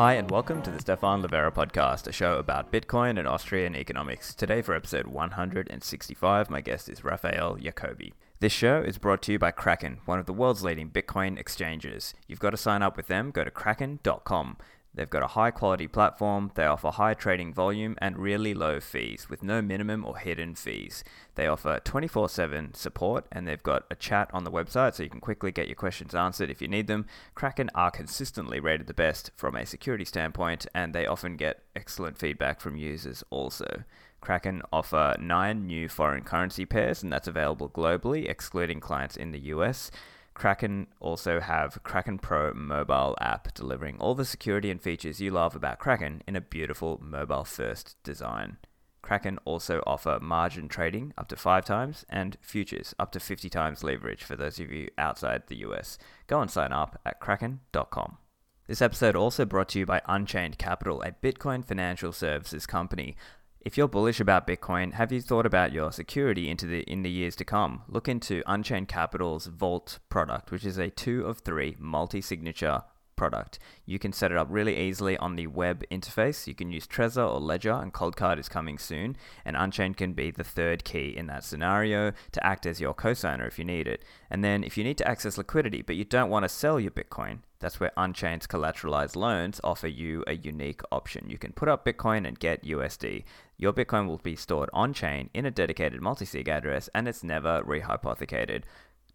Hi, and welcome to the Stephan Livera podcast, a show about Bitcoin and Austrian economics. Today, for episode 165, my guest is Rafael Yakobi. This show is brought to you by Kraken, one of the world's leading Bitcoin exchanges. You've got to sign up with them. Go to kraken.com. They've got a high quality platform, they offer high trading volume and really low fees with no minimum or hidden fees. They offer 24 7 support and they've got a chat on the website so you can quickly get your questions answered if you need them. Kraken are consistently rated the best from a security standpoint and they often get excellent feedback from users also. Kraken offer nine new foreign currency pairs and that's available globally, excluding clients in the US. Kraken also have Kraken Pro mobile app delivering all the security and features you love about Kraken in a beautiful mobile first design. Kraken also offer margin trading up to 5 times and futures up to 50 times leverage for those of you outside the US. Go and sign up at kraken.com. This episode also brought to you by Unchained Capital, a Bitcoin financial services company if you're bullish about Bitcoin, have you thought about your security into the in the years to come? Look into Unchained Capital's Vault product, which is a two of three multi-signature product. You can set it up really easily on the web interface. You can use Trezor or Ledger, and Coldcard is coming soon. And Unchained can be the third key in that scenario to act as your cosigner if you need it. And then if you need to access liquidity, but you don't want to sell your Bitcoin, that's where Unchained's collateralized loans offer you a unique option. You can put up Bitcoin and get USD. Your Bitcoin will be stored on chain in a dedicated multi sig address and it's never rehypothecated.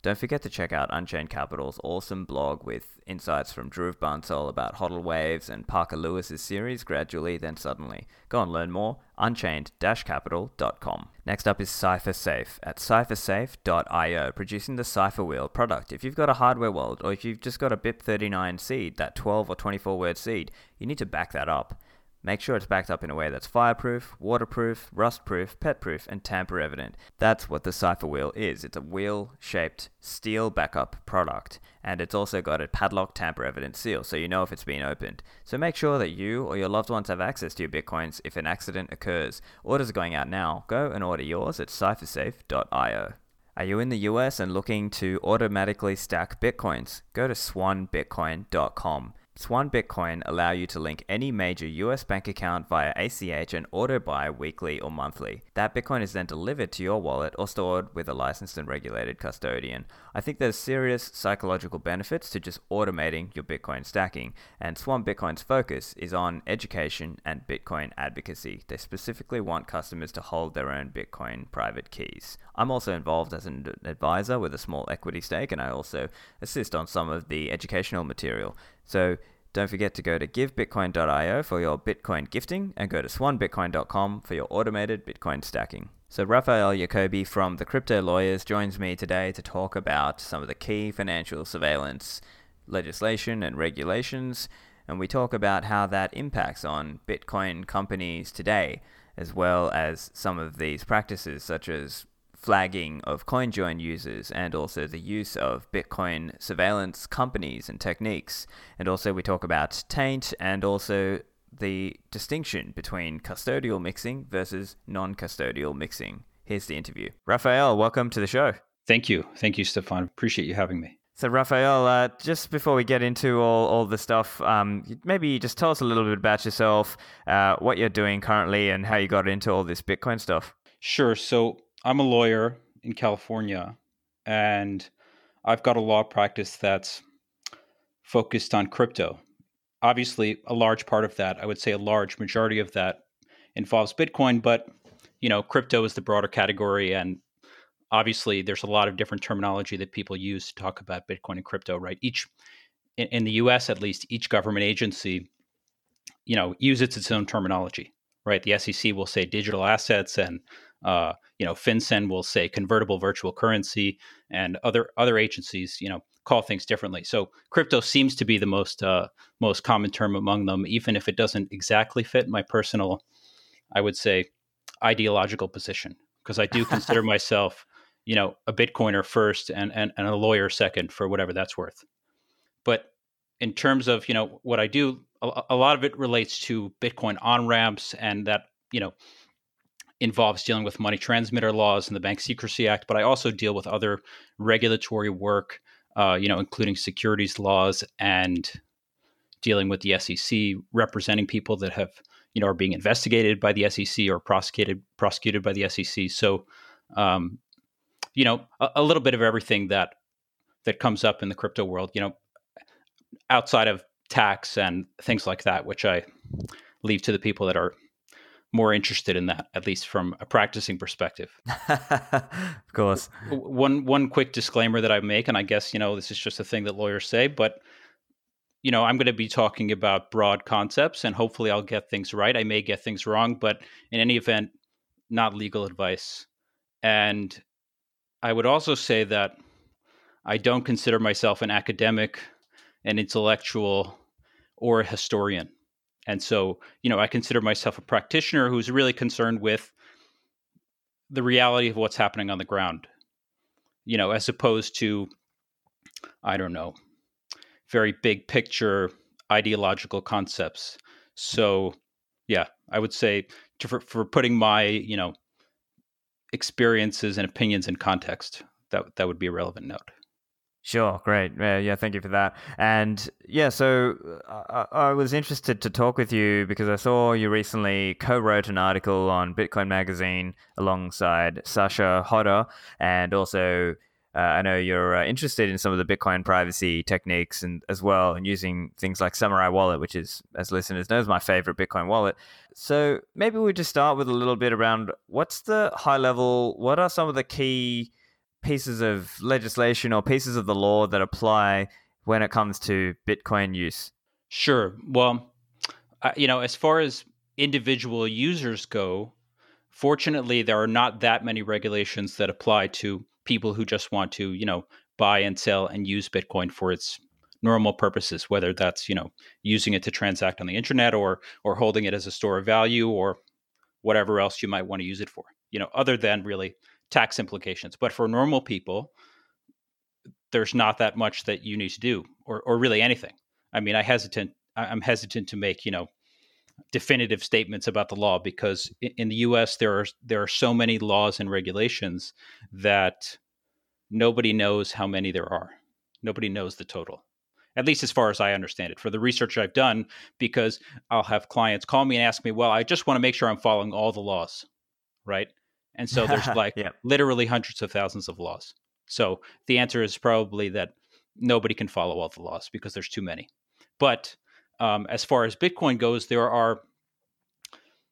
Don't forget to check out Unchained Capital's awesome blog with insights from Dhruv Bansal about hodl waves and Parker Lewis's series Gradually Then Suddenly. Go and learn more, unchained-capital.com. Next up is CypherSafe at cyphersafe.io, producing the CypherWheel product. If you've got a hardware wallet or if you've just got a BIP39 seed, that 12 or 24 word seed, you need to back that up. Make sure it's backed up in a way that's fireproof, waterproof, rust-proof, pet-proof, and tamper-evident. That's what the CypherWheel is. It's a wheel-shaped steel backup product, and it's also got a padlock tamper-evident seal, so you know if it's been opened. So make sure that you or your loved ones have access to your bitcoins if an accident occurs. Orders are going out now. Go and order yours at cyphersafe.io. Are you in the US and looking to automatically stack bitcoins? Go to swanbitcoin.com. Swan Bitcoin allow you to link any major US bank account via ACH and auto buy weekly or monthly. That Bitcoin is then delivered to your wallet or stored with a licensed and regulated custodian. I think there's serious psychological benefits to just automating your Bitcoin stacking, and Swan Bitcoin's focus is on education and Bitcoin advocacy. They specifically want customers to hold their own Bitcoin private keys. I'm also involved as an advisor with a small equity stake, and I also assist on some of the educational material. So don't forget to go to givebitcoin.io for your Bitcoin gifting and go to swanbitcoin.com for your automated Bitcoin stacking. So, Rafael Yakobi from the Crypto Lawyers joins me today to talk about some of the key financial surveillance legislation and regulations, and we talk about how that impacts on Bitcoin companies today, as well as some of these practices, such as flagging of CoinJoin users and also the use of Bitcoin surveillance companies and techniques. And also, we talk about taint and also the distinction between custodial mixing versus non custodial mixing. Here's the interview. Rafael, welcome to the show. Thank you. Thank you, Stephan. Appreciate you having me. So, Rafael, uh, just before we get into all, all the stuff, um, maybe just tell us a little bit about yourself, uh, what you're doing currently, and how you got into all this Bitcoin stuff. Sure. So, I'm a lawyer in California, and I've got a law practice that's focused on crypto. Obviously, a large part of that, I would say a large majority of that involves Bitcoin, but you know, crypto is the broader category and obviously there's a lot of different terminology that people use to talk about Bitcoin and crypto, right? Each in, in the US at least, each government agency, you know, uses its own terminology, right? The SEC will say digital assets and uh, you know, FinCEN will say convertible virtual currency, and other other agencies, you know, call things differently. So crypto seems to be the most uh, most common term among them, even if it doesn't exactly fit my personal, I would say, ideological position, because I do consider myself, you know, a Bitcoiner first and, and and a lawyer second for whatever that's worth. But in terms of you know what I do, a, a lot of it relates to Bitcoin on ramps and that you know involves dealing with money transmitter laws and the Bank Secrecy Act, but I also deal with other regulatory work, uh, you know, including securities laws and dealing with the SEC, representing people that have you know are being investigated by the SEC or prosecuted prosecuted by the SEC. So, um, you know, a, a, little bit of everything that that comes up in the crypto world. You know, outside of tax and things like that, which I leave to the people that are more interested in that, at least from a practicing perspective. of course. One one quick disclaimer that I make, and I guess you know this is just a thing that lawyers say, but you know I'm going to be talking about broad concepts, and hopefully I'll get things right. I may get things wrong, but in any event, not legal advice. And I would also say that I don't consider myself an academic, an intellectual, or a historian. And so, you know, I consider myself a practitioner who's really concerned with the reality of what's happening on the ground, you know, as opposed to, I don't know, very big picture ideological concepts. So, yeah, I would say to, for, for putting my, you know, experiences and opinions in context, that that would be a relevant note. Sure, great. Yeah, yeah, thank you for that. And yeah, so uh, I, I, was interested to talk with you because I saw you recently co wrote an article on Bitcoin Magazine alongside Sasha Hodder. And also, uh, I know you're uh, interested in some of the Bitcoin privacy techniques and as well, and using things like Samurai Wallet, which is, as listeners know, is my favorite Bitcoin wallet. So maybe we just start with a little bit around what's the high level, what are some of the key pieces of legislation or pieces of the law that apply when it comes to Bitcoin use? Sure. Well, uh, you know, as far as individual users go, fortunately, there are not that many regulations that apply to people who just want to, you know, buy and sell and use Bitcoin for its normal purposes, whether that's, you know, using it to transact on the internet or or holding it as a store of value or whatever else you might want to use it for. You know, other than really tax implications. But for normal people, there's not that much that you need to do, or or really anything. I mean, I hesitant. I'm hesitant to make you know definitive statements about the law because in the U.S. there are there are so many laws and regulations that nobody knows how many there are. Nobody knows the total, at least as far as I understand it. For the research I've done, because I'll have clients call me and ask me, "Well, I just want to make sure I'm following all the laws." Right? And so there's like yeah. literally hundreds of thousands of laws. So the answer is probably that nobody can follow all the laws because there's too many. But um, as far as Bitcoin goes, there are,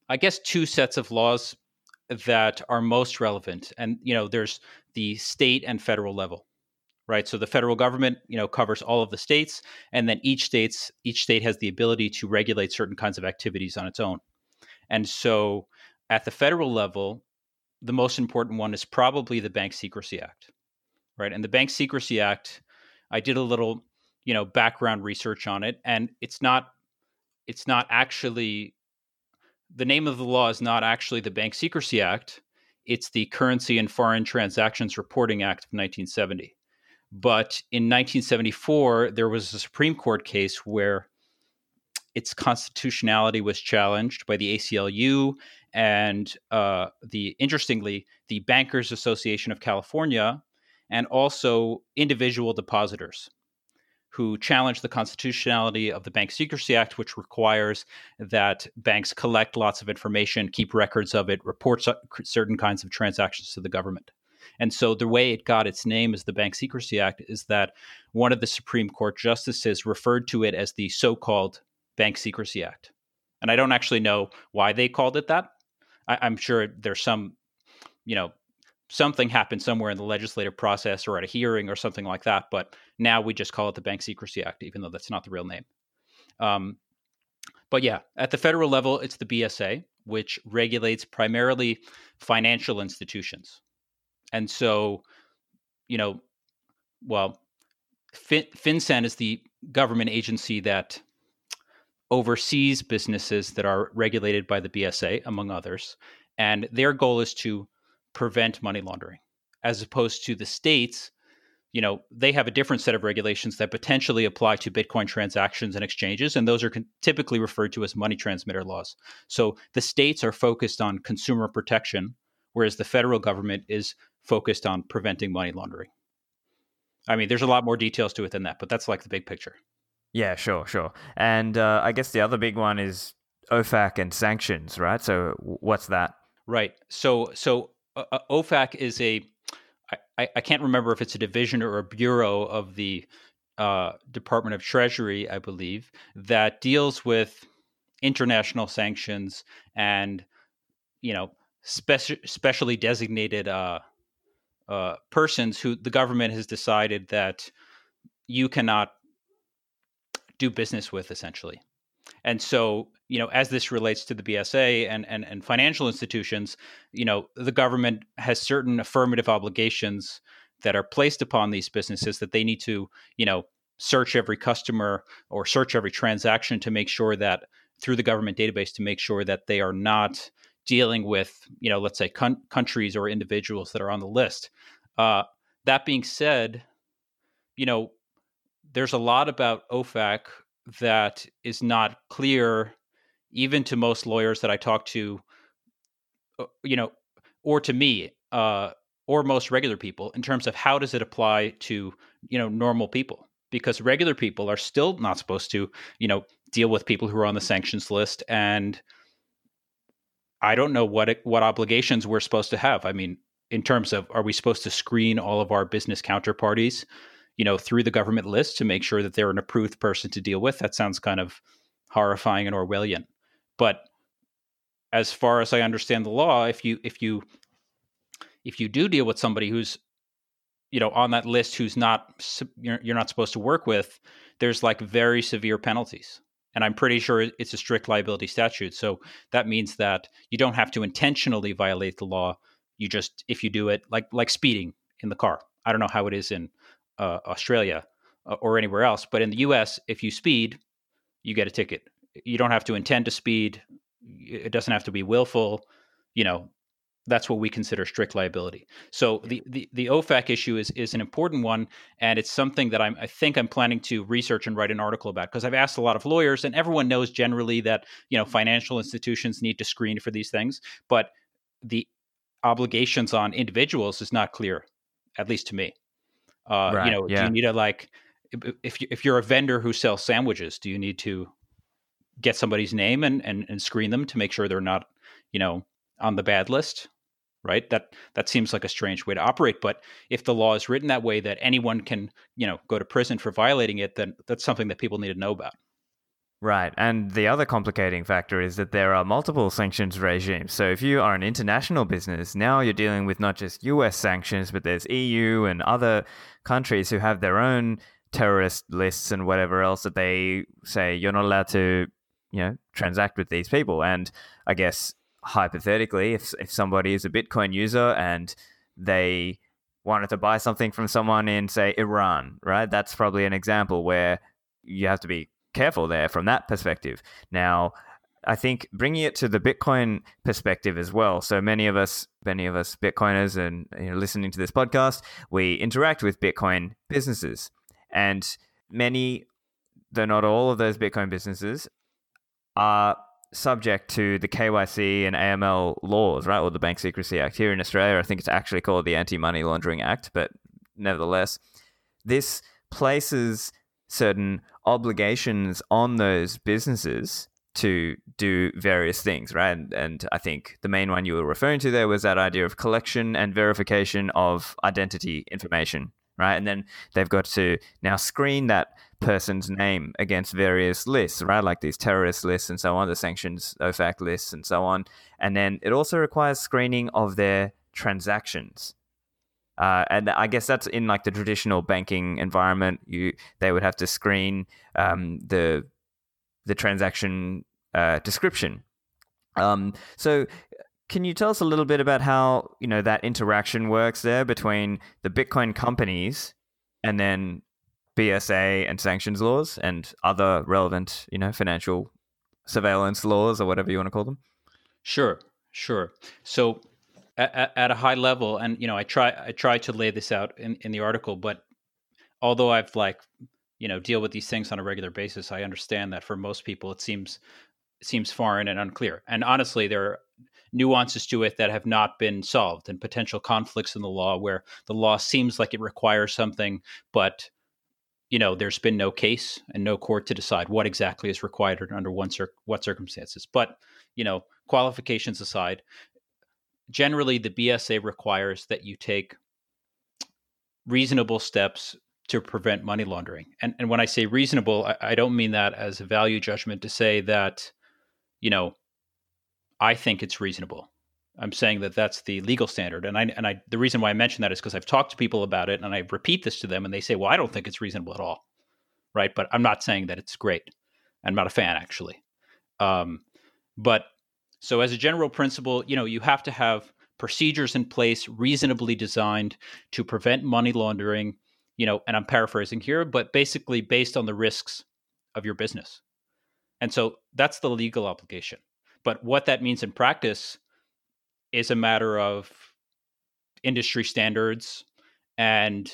I guess, two sets of laws that are most relevant. And, you know, there's the state and federal level right so the federal government you know covers all of the states and then each states each state has the ability to regulate certain kinds of activities on its own and so at the federal level the most important one is probably the Bank Secrecy Act, right? And the Bank Secrecy Act, I did a little, you know, background research on it, and it's not, it's not actually, the name of the law is not actually the Bank Secrecy Act. It's the Currency and Foreign Transactions Reporting Act of 1970. But in 1974, there was a Supreme Court case where its constitutionality was challenged by the ACLU and uh, the interestingly the Bankers Association of California and also individual depositors who challenged the constitutionality of the Bank Secrecy Act, which requires that banks collect lots of information, keep records of it, report certain kinds of transactions to the government. And so the way it got its name as the Bank Secrecy Act is that one of the Supreme Court justices referred to it as the so called Bank Secrecy Act. And I don't actually know why they called it that. I, am sure there's some, you know, something happened somewhere in the legislative process or at a hearing or something like that. But now we just call it the Bank Secrecy Act, even though that's not the real name. Um, but yeah, at the federal level, it's the BSA, which regulates primarily financial institutions. And so, you know, well, fin- FinCEN is the government agency that oversees businesses that are regulated by the BSA, among others. And their goal is to prevent money laundering, as opposed to the states. You know, they have a different set of regulations that potentially apply to Bitcoin transactions and exchanges, and those are con- typically referred to as money transmitter laws. So the states are focused on consumer protection, whereas the federal government is focused on preventing money laundering. I mean, there's a lot more details to it than that, but that's like the big picture. Yeah, sure, sure. And uh, I guess the other big one is OFAC and sanctions, right? So what's that? Right. So so uh, uh OFAC is a I, I can't remember if it's a division or a bureau of the uh, Department of Treasury, I believe, that deals with international sanctions and you know speci- specially designated uh, uh, persons who the government has decided that you cannot do business with essentially. And so, you know, as this relates to the BSA and, and, and financial institutions, you know, the government has certain affirmative obligations that are placed upon these businesses that they need to, you know, search every customer or search every transaction to make sure that through the government database to make sure that they are not dealing with, you know, let's say con- countries or individuals that are on the list. Uh, that being said, you know, there's a lot about OFAC that is not clear, even to most lawyers that I talk to, uh, you know, or to me, uh, or most regular people, in terms of how does it apply to you know normal people? Because regular people are still not supposed to, you know, deal with people who are on the sanctions list, and I don't know what it, what obligations we're supposed to have. I mean, in terms of are we supposed to screen all of our business counterparties you know, through the government list to make sure that they're an approved person to deal with. That sounds kind of horrifying and Orwellian. But as far as I understand the law, if you if you if you do deal with somebody who's you know on that list who's not you're, not supposed to work with, there's like very severe penalties. And I'm pretty sure it's a strict liability statute. So that means that you don't have to intentionally violate the law. You just if you do it like like speeding in the car. I don't know how it is in uh, Australia uh, or anywhere else. But in the U.S., if you speed, you get a ticket. You don't have to intend to speed. It doesn't have to be willful. You know, that's what we consider strict liability. So the, the, the OFAC issue is is an important one, and it's something that I'm I think I'm planning to research and write an article about because I've asked a lot of lawyers, and everyone knows generally that you know financial institutions need to screen for these things, but the obligations on individuals is not clear, at least to me. Uh, right, you know, yeah. do you need to like if you, if you're a vendor who sells sandwiches, do you need to get somebody's name and, and and screen them to make sure they're not, you know, on the bad list? Right. That that seems like a strange way to operate. But if the law is written that way that anyone can, you know, go to prison for violating it, then that's something that people need to know about. Right. And the other complicating factor is that there are multiple sanctions regimes. So if you are an international business, now you're dealing with not just US sanctions, but there's EU and other countries who have their own terrorist lists and whatever else that they say you're not allowed to, you know, transact with these people. And I guess hypothetically, if if somebody is a Bitcoin user and they wanted to buy something from someone in say Iran, right? That's probably an example where you have to be careful there from that perspective. Now, I think bringing it to the Bitcoin perspective as well. So many of us, many of us Bitcoiners, and you know, listening to this podcast, we interact with Bitcoin businesses, and many, though not all of those Bitcoin businesses, are subject to the KYC and AML laws, right, or the Bank Secrecy Act. Here in Australia, I think it's actually called the Anti Money Laundering Act, but nevertheless, this places certain obligations on those businesses to do various things, right? And, and, I think the main one you were referring to there was that idea of collection and verification of identity information, right? And then they've got to now screen that person's name against various lists, right? Like these terrorist lists and so on, the sanctions OFAC lists and so on. And then it also requires screening of their transactions, uh, and I guess that's in like the traditional banking environment. You they would have to screen um, the the transaction uh, description. Um, so, can you tell us a little bit about how you know that interaction works there between the Bitcoin companies and then BSA and sanctions laws and other relevant you know financial surveillance laws or whatever you want to call them? Sure, sure. So at, at, a high level and you know i try i try to lay this out in, in the article but although i've like you know deal with these things on a regular basis i understand that for most people it seems seems foreign and unclear and honestly there are nuances to it that have not been solved and potential conflicts in the law where the law seems like it requires something but you know, there's been no case and no court to decide what exactly is required under one cir- what circumstances. But, you know, qualifications aside, generally the BSA requires that you take reasonable steps to prevent money laundering. And, and when I say reasonable, I, I don't mean that as a value judgment to say that, you know, I think it's reasonable. I'm saying that that's the legal standard, and I and I the reason why I mention that is because I've talked to people about it, and I repeat this to them, and they say, "Well, I don't think it's reasonable at all," right? But I'm not saying that it's great. I'm not a fan actually, um, but so as a general principle, you know, you have to have procedures in place reasonably designed to prevent money laundering. You know, and I'm paraphrasing here, but basically based on the risks of your business, and so that's the legal obligation. But what that means in practice is a matter of industry standards and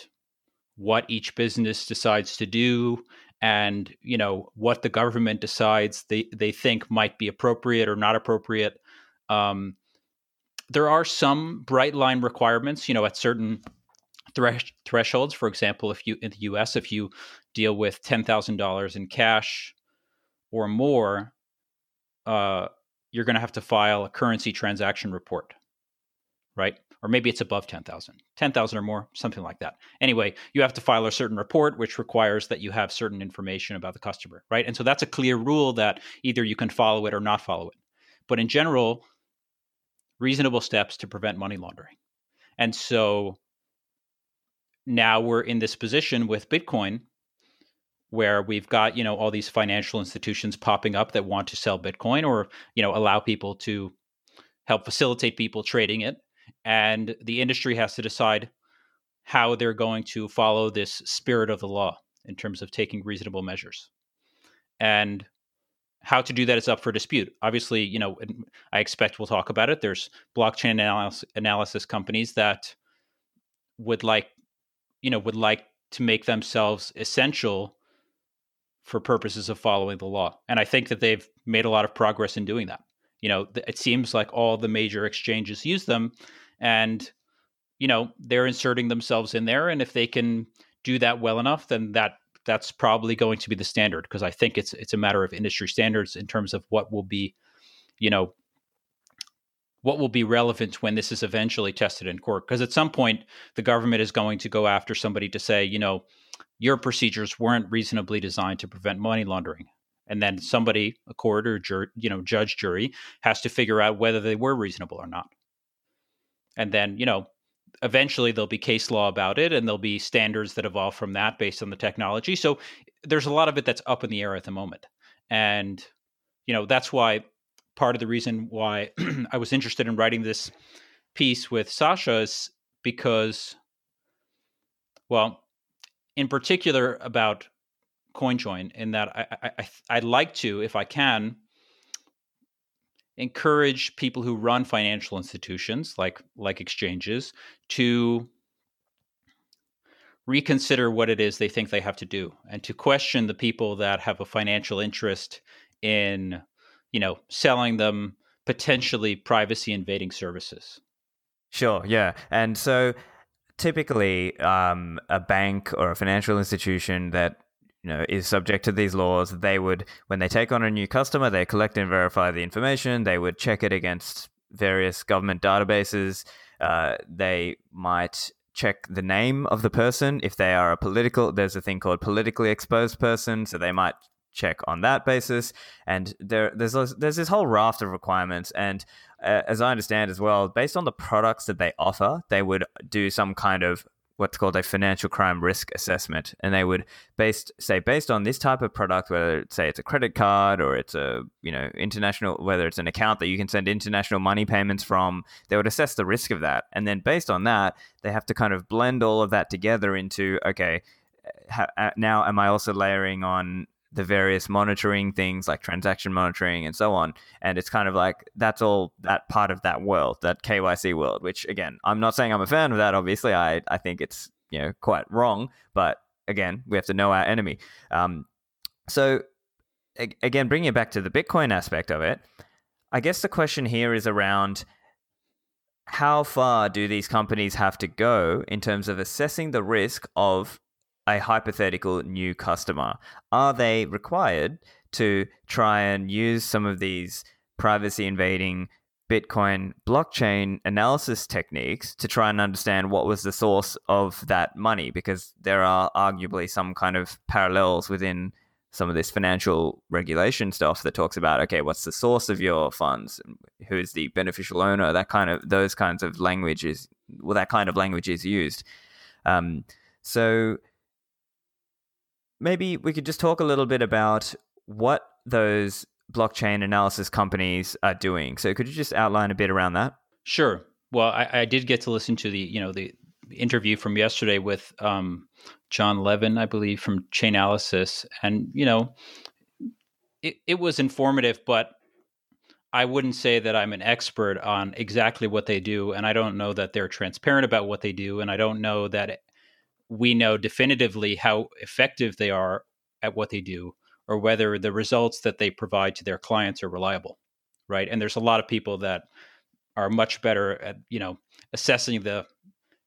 what each business decides to do and you know what the government decides they they think might be appropriate or not appropriate um, there are some bright line requirements you know at certain thresh- thresholds. For example if you in the US if you deal with $10,000 in cash or more uh, you're going to have to file a currency transaction report, right? Or maybe it's above 10,000, 10,000 or more, something like that. Anyway, you have to file a certain report, which requires that you have certain information about the customer, right? And so that's a clear rule that either you can follow it or not follow it. But in general, reasonable steps to prevent money laundering. And so now we're in this position with Bitcoin where we've got you know all these financial institutions popping up that want to sell bitcoin or you know allow people to help facilitate people trading it and the industry has to decide how they're going to follow this spirit of the law in terms of taking reasonable measures and how to do that is up for dispute obviously you know i expect we'll talk about it there's blockchain analysis, analysis companies that would like you know would like to make themselves essential for purposes of following the law. And I think that they've made a lot of progress in doing that. You know, it seems like all the major exchanges use them and you know, they're inserting themselves in there and if they can do that well enough then that that's probably going to be the standard because I think it's it's a matter of industry standards in terms of what will be, you know, what will be relevant when this is eventually tested in court because at some point the government is going to go after somebody to say, you know, your procedures weren't reasonably designed to prevent money laundering and then somebody a court or jur- you know judge jury has to figure out whether they were reasonable or not and then you know eventually there'll be case law about it and there'll be standards that evolve from that based on the technology. So there's a lot of it that's up in the air at the moment. And you know that's why part of the reason why i was interested in writing this piece with sasha is because well in particular about CoinJoin in that I, I, I'd like to, if I can, encourage people who run financial institutions like like exchanges to reconsider what it is they think they have to do and to question the people that have a financial interest in you know selling them potentially privacy invading services. Sure yeah. And so typically um, a bank or a financial institution that you know is subject to these laws they would when they take on a new customer they collect and verify the information they would check it against various government databases. Uh, they might check the name of the person if they are a political there's a thing called politically exposed person so they might check on that basis. And there there's there's this whole raft of requirements and uh, as I understand as well, based on the products that they offer, they would do some kind of what's called a financial crime risk assessment, and they would based say based on this type of product, whether it's, say it's a credit card or it's a you know international, whether it's an account that you can send international money payments from, they would assess the risk of that, and then based on that, they have to kind of blend all of that together into okay. Uh, uh, now, am I also layering on the various monitoring things like transaction monitoring and so on. And it's kind of like that's all that part of that world, that KYC world, which again, I'm not saying I'm a fan of that. Obviously, I, I think it's, you know, quite wrong. But again, we have to know our enemy. Um, so again, bringing it back to the Bitcoin aspect of it, I guess the question here is around how far do these companies have to go in terms of assessing the risk of a hypothetical new customer, are they required to try and use some of these privacy invading Bitcoin blockchain analysis techniques to try and understand what was the source of that money? Because there are arguably some kind of parallels within some of this financial regulation stuff that talks about okay what's the source of your funds? Who's the beneficial owner? That kind of those kinds of languages well that kind of language is used. Um, so maybe we could just talk a little bit about what those blockchain analysis companies are doing. So could you just outline a bit around that? Sure. Well, I, I did get to listen to the you know the interview from yesterday with um, Jon Levin, I believe, from Chainalysis, and you know, it, it was informative, but I wouldn't say that I'm an expert on exactly what they do, and I don't know that they're transparent about what they do, and I don't know that we know definitively how effective they are at what they do or whether the results that they provide to their clients are reliable right? And there's a lot of people that are much better at you know assessing the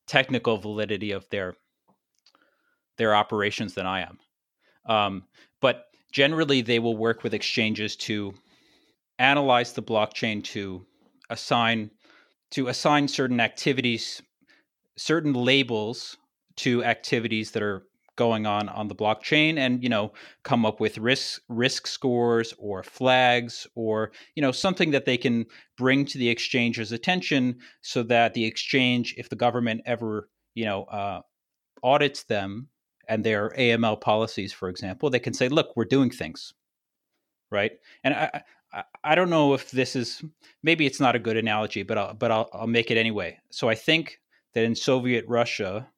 technical validity of their their operations than i am. Um, but generally they will work with exchanges to analyze the blockchain to assign to assign certain activities certain labels to activities that are going on on the blockchain and you know come up with risk risk scores or flags or you know something that they can bring to the exchange's attention so that the exchange if the government ever you know uh, audits them and their AML policies for example they can say look we're doing things right and I, I I don't know if this is maybe it's not a good analogy, but I'll but I'll, I'll make it anyway. So I think that in Soviet Russia,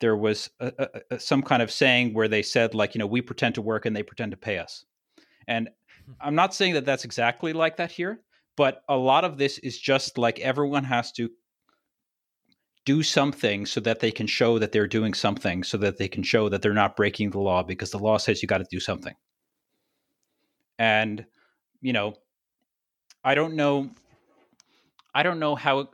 there was a, a, some kind of saying where they said like you know we pretend to work and they pretend to pay us and hmm. i'm not saying that that's exactly like that here but a lot of this is just like everyone has to do something so that they can show that they're doing something so that they can show that they're not breaking the law because the law says you got to do something and you know i don't know i don't know how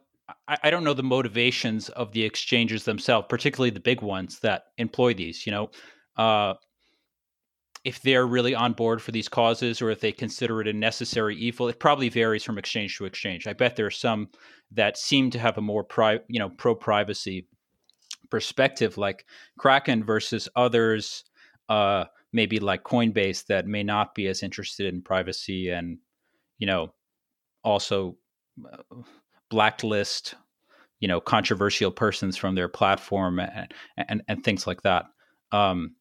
I, I don't know the motivations of the exchanges themselves, particularly the big ones that employ these. You know, uh, if they're really on board for these causes or if they consider it a necessary evil. It probably varies from exchange to exchange. I bet there are some that seem to have a more pri- you know pro privacy perspective, like Kraken versus others, uh, maybe like Coinbase that may not be as interested in privacy and you know also uh, blacklist you know controversial persons from their platform and and, and things like that. Um,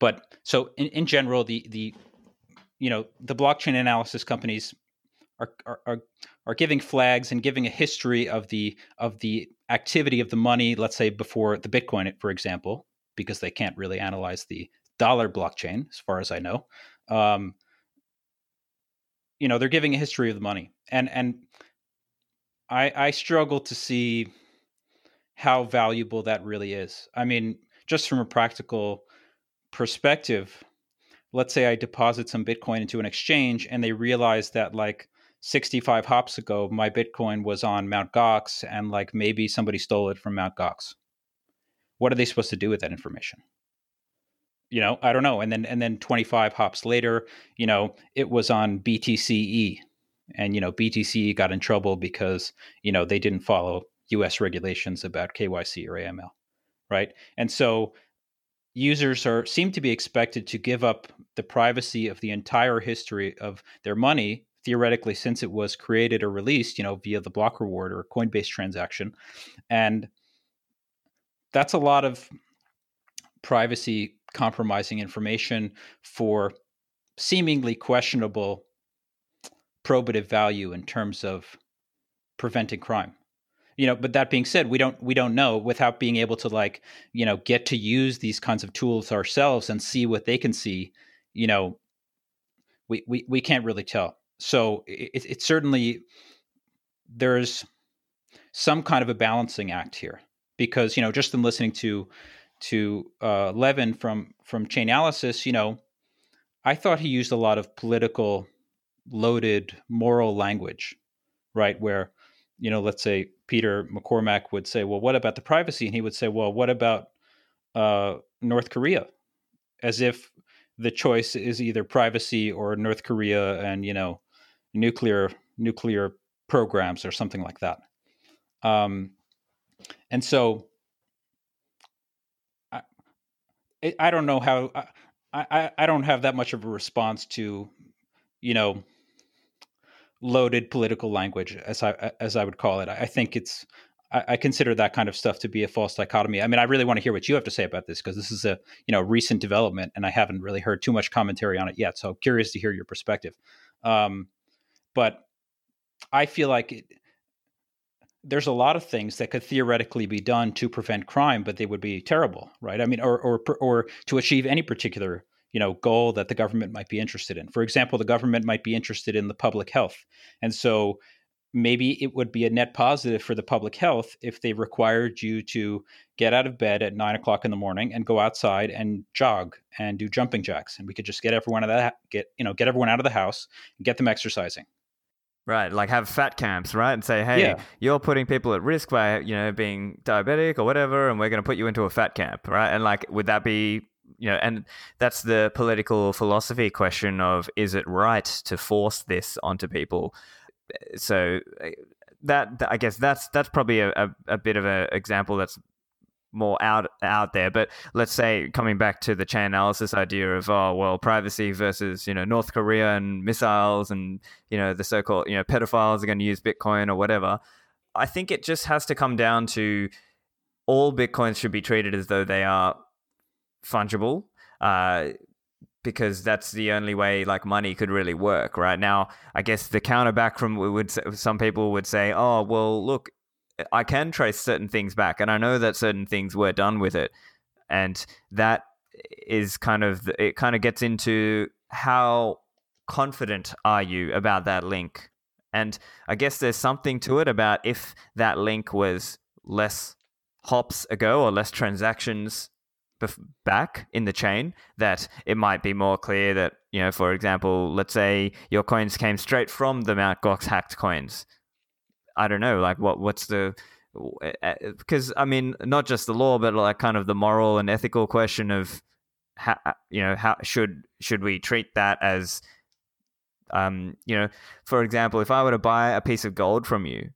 but so in, in general the the you know the blockchain analysis companies are, are are giving flags and giving a history of the of the activity of the money let's say before the bitcoin for example because they can't really analyze the dollar blockchain as far as i know. Um, you know they're giving a history of the money. And and I, I struggle to see how valuable that really is. I mean, just from a practical perspective, let's say I deposit some Bitcoin into an exchange and they realize that like 65 hops ago, my Bitcoin was on Mount Gox and like maybe somebody stole it from Mount Gox. What are they supposed to do with that information? You know, I don't know. And then and then 25 hops later, you know, it was on BTCE and you know BTC got in trouble because you know they didn't follow U.S. regulations about KYC or AML, right? And so users are seem to be expected to give up the privacy of the entire history of their money theoretically since it was created or released you know via the block reward or coinbase transaction and that's a lot of privacy compromising information for seemingly questionable probative value in terms of preventing crime. You know but that being said we don't we don't know without being able to like you know get to use these kinds of tools ourselves and see what they can see you know we we, we can't really tell. So it, it certainly there's some kind of a balancing act here because you know just in listening to to uh, Levin from from Chainalysis, you know, I thought he used a lot of political loaded moral language, right? Where, you know, let's say Peter McCormack would say, well, what about the privacy? And he would say, well, what about uh, North Korea, as if the choice is either privacy or North Korea and you know nuclear nuclear programs or something like that. Um, and so I, I don't know how I, I, I don't have that much of a response to you know loaded political language as I as I would call it. I think it's I, I, consider that kind of stuff to be a false dichotomy. I mean, I really want to hear what you have to say about this because this is a you know recent development, and I haven't really heard too much commentary on it yet. So curious to hear your perspective. Um, but I feel like it, there's a lot of things that could theoretically be done to prevent crime, but they would be terrible, right? I mean, or or or to achieve any particular you know goal that the government might be interested in. For example, the government might be interested in the public health, and so maybe it would be a net positive for the public health if they required you to get out of bed at nine o'clock in the morning and go outside and jog and do jumping jacks, and we could just get everyone out of that get you know get everyone out of the house and get them exercising. Right, like have fat camps, right, and say, "Hey, yeah. you're putting people at risk by you know being diabetic or whatever, and we're going to put you into a fat camp, right?" And like, would that be you know, and that's the political philosophy question of is it right to force this onto people? So eh, that I guess that's that's probably a, a, a bit of an example that's more out out there. But let's say coming back to the chain analysis idea of oh well privacy versus you know North Korea and missiles and you know the so-called you know pedophiles are going to use Bitcoin or whatever. I think it just has to come down to all Bitcoins should be treated as though they are fungible. Uh, because that's the only way like money could really work right now i guess the counterback from would some people would say oh well look I can trace certain things back, and I know that certain things were done with it, and that is kind of it. Kind of gets into how confident are you about that link, and I guess there's something to it about if that link was less hops ago or less transactions back in the chain that it might be more clear that you know for example let's say your coins came straight from the mount Gox hacked coins. I don't know, like what what's the because I mean, not just the law, but like kind of the moral and ethical question of how you know how should should we treat that as um you know for example if i were to buy a piece of gold from you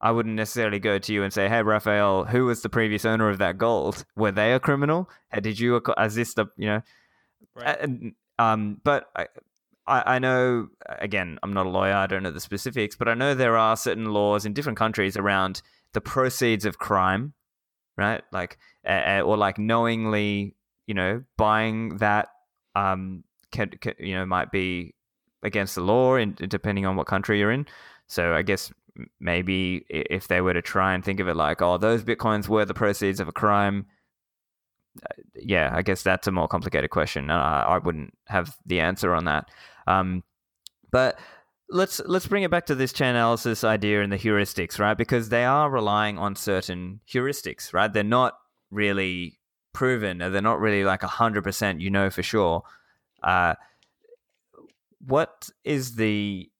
i wouldn't necessarily go to you and say hey rafael who was the previous owner of that gold were they a criminal did you as this the you know right. um but I, I know, again, I'm not a lawyer, I don't know the specifics, but I know there are certain laws in different countries around the proceeds of crime, right? Like, uh, or like knowingly, you know, buying that, um, can, can, you know, might be against the law, in, depending on what country you're in. So I guess maybe if they were to try and think of it like, oh, those bitcoins were the proceeds of a crime, uh, yeah, I guess that's a more complicated question. I, I wouldn't have the answer on that. Um, but let's let's bring it back to this chain analysis idea and the heuristics, right? Because they are relying on certain heuristics, right? They're not really proven, or they're not really like hundred percent. You know for sure. Uh, what is the?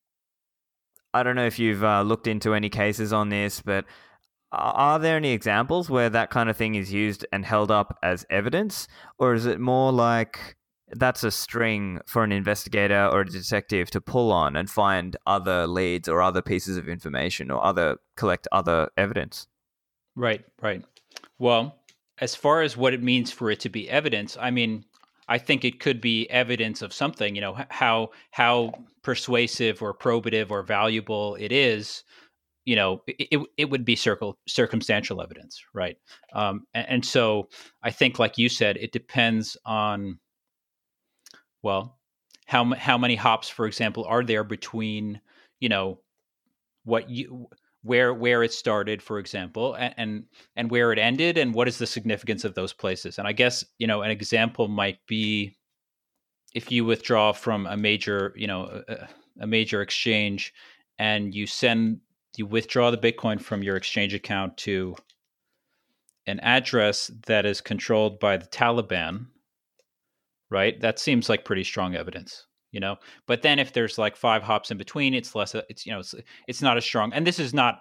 I don't know if you've uh, looked into any cases on this, but are there any examples where that kind of thing is used and held up as evidence, or is it more like that's a string for an investigator or a detective to pull on and find other leads or other pieces of information or other collect other evidence. Right, right. Well, as far as what it means for it to be evidence, I mean, I think it could be evidence of something. You know how how persuasive or probative or valuable it is. You know, it it would be circle, circumstantial evidence, right? Um, and, and so I think, like you said, it depends on well, how how many hops, for example, are there between you know what you where where it started, for example, and, and and where it ended, and what is the significance of those places? And I guess you know an example might be if you withdraw from a major you know a, a major exchange and you send you withdraw the bitcoin from your exchange account to an address that is controlled by the Taliban right? That seems like pretty strong evidence, you know. But then if there's like five hops in between, it's less. It's you know, it's it's not as strong. And this is not,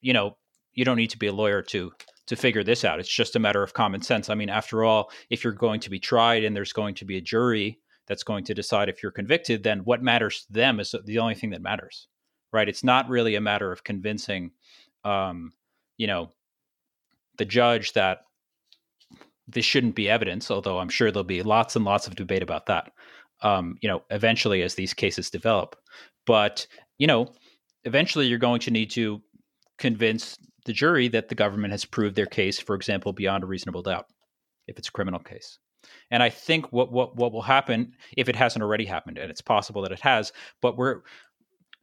you know, you don't need to be a lawyer to to figure this out. It's just a matter of common sense. I mean, after all, if you're going to be tried and there's going to be a jury that's going to decide if you're convicted, then what matters to them is the only thing that matters, right? It's not really a matter of convincing, um, you know, the judge that this shouldn't be evidence, although I'm sure there'll be lots and lots of debate about that. Um, you know, eventually as these cases develop, but you know, eventually you're going to need to convince the jury that the government has proved their case, for example, beyond a reasonable doubt, if it's a criminal case. And I think what what what will happen if it hasn't already happened, and it's possible that it has, but we're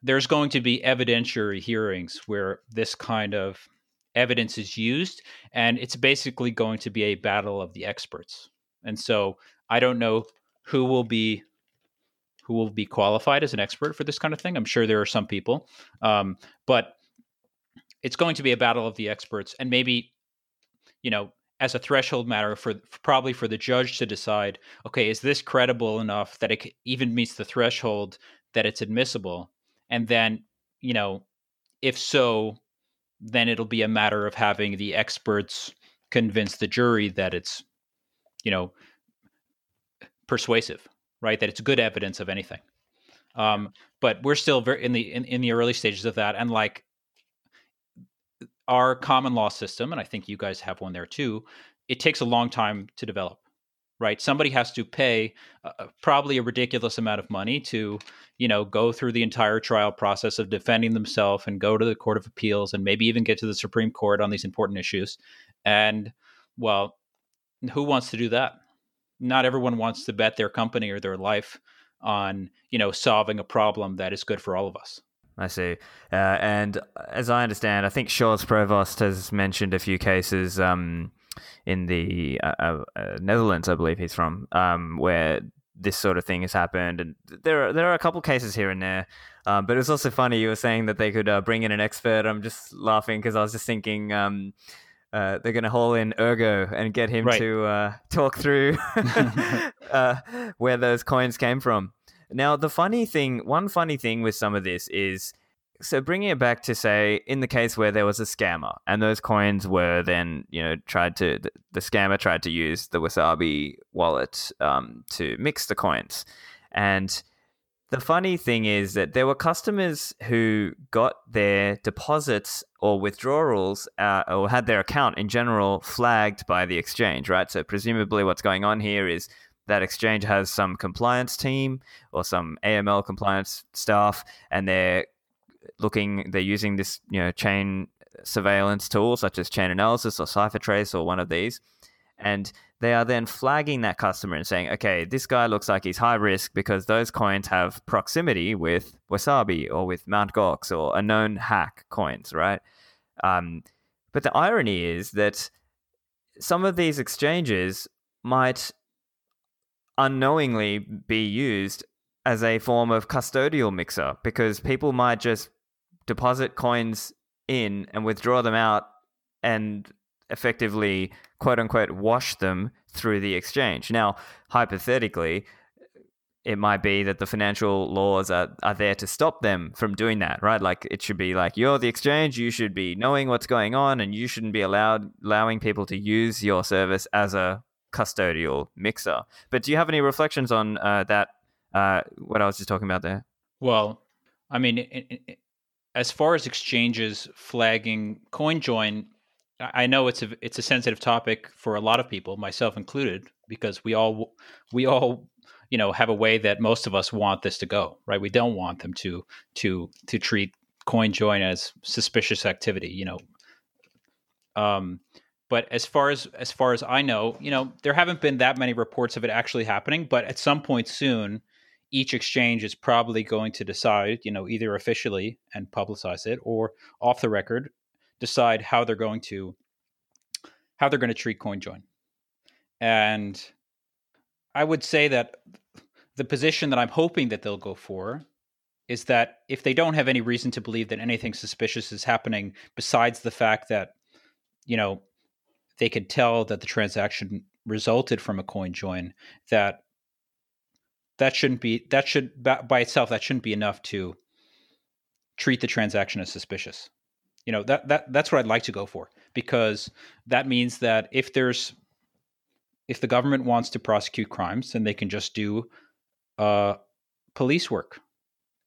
there's going to be evidentiary hearings where this kind of evidence is used, and it's basically going to be a battle of the experts. And so I don't know who will be who will be qualified as an expert for this kind of thing. I'm sure there are some people, um, but it's going to be a battle of the experts, and maybe you know as a threshold matter for, for, probably for the judge to decide okay is this credible enough that it even meets the threshold that it's admissible? And then you know if so then it'll be a matter of having the experts convince the jury that it's you know persuasive right that it's good evidence of anything. Um, but we're still very in the in, in the early stages of that and like our common law system and i think you guys have one there too it takes a long time to develop right? Somebody has to pay uh, probably a ridiculous amount of money to you know go through the entire trial process of defending themselves and go to the court of appeals and maybe even get to the supreme court on these important issues. And well who wants to do that not everyone wants to bet their company or their life on you know solving a problem that is good for all of us I see. Uh, and as I understand, I think Sjors Provoost has mentioned a few cases um, in the uh, uh, uh, Netherlands, I believe he's from, um, where this sort of thing has happened. And there are, there are a couple cases here and there. Um, but it was also funny you were saying that they could uh, bring in an expert. I'm just laughing because I was just thinking um, uh, they're going to haul in Ergo and get him right. to uh, talk through uh, where those coins came from. Now, the funny thing, one funny thing with some of this is so bringing it back to say in the case where there was a scammer and those coins were then you know tried to the, scammer tried to use the wasabi wallet um, to mix the coins and the funny thing is that there were customers who got their deposits or withdrawals uh, or had their account in general flagged by the exchange right? So presumably what's going on here is that exchange has some compliance team or some AML compliance staff, and they're looking, they're using this, you know, chain surveillance tool such as Chainalysis or CipherTrace or one of these, and they are then flagging that customer and saying, okay, this guy looks like he's high risk because those coins have proximity with Wasabi or with Mt. Gox or a known hack coins, right? Um, but the irony is that some of these exchanges might unknowingly be used as a form of custodial mixer because people might just deposit coins in and withdraw them out and effectively quote unquote wash them through the exchange. Now, hypothetically, it might be that the financial laws are, are there to stop them from doing that, right? Like it should be like you're the exchange, you should be knowing what's going on and you shouldn't be allowed allowing people to use your service as a custodial mixer. But do you have any reflections on uh, that? Uh, what I was just talking about there. Well, I mean, it, it, as far as exchanges flagging CoinJoin, I know it's a it's a sensitive topic for a lot of people, myself included, because we all we all you know have a way that most of us want this to go, right? We don't want them to to to treat CoinJoin as suspicious activity, you know. Um, but as far as as far as I know, you know, there haven't been that many reports of it actually happening. But at some point soon, each exchange is probably going to decide, you know, either officially and publicize it or off the record, decide how they're going to how they're going to treat CoinJoin. And I would say that the position that I'm hoping that they'll go for is that if they don't have any reason to believe that anything suspicious is happening besides the fact that you know they could tell that the transaction resulted from a coin join that that shouldn't be that should by itself that shouldn't be enough to treat the transaction as suspicious you know that that that's what i'd like to go for because that means that if there's if the government wants to prosecute crimes, then they can just do uh, police work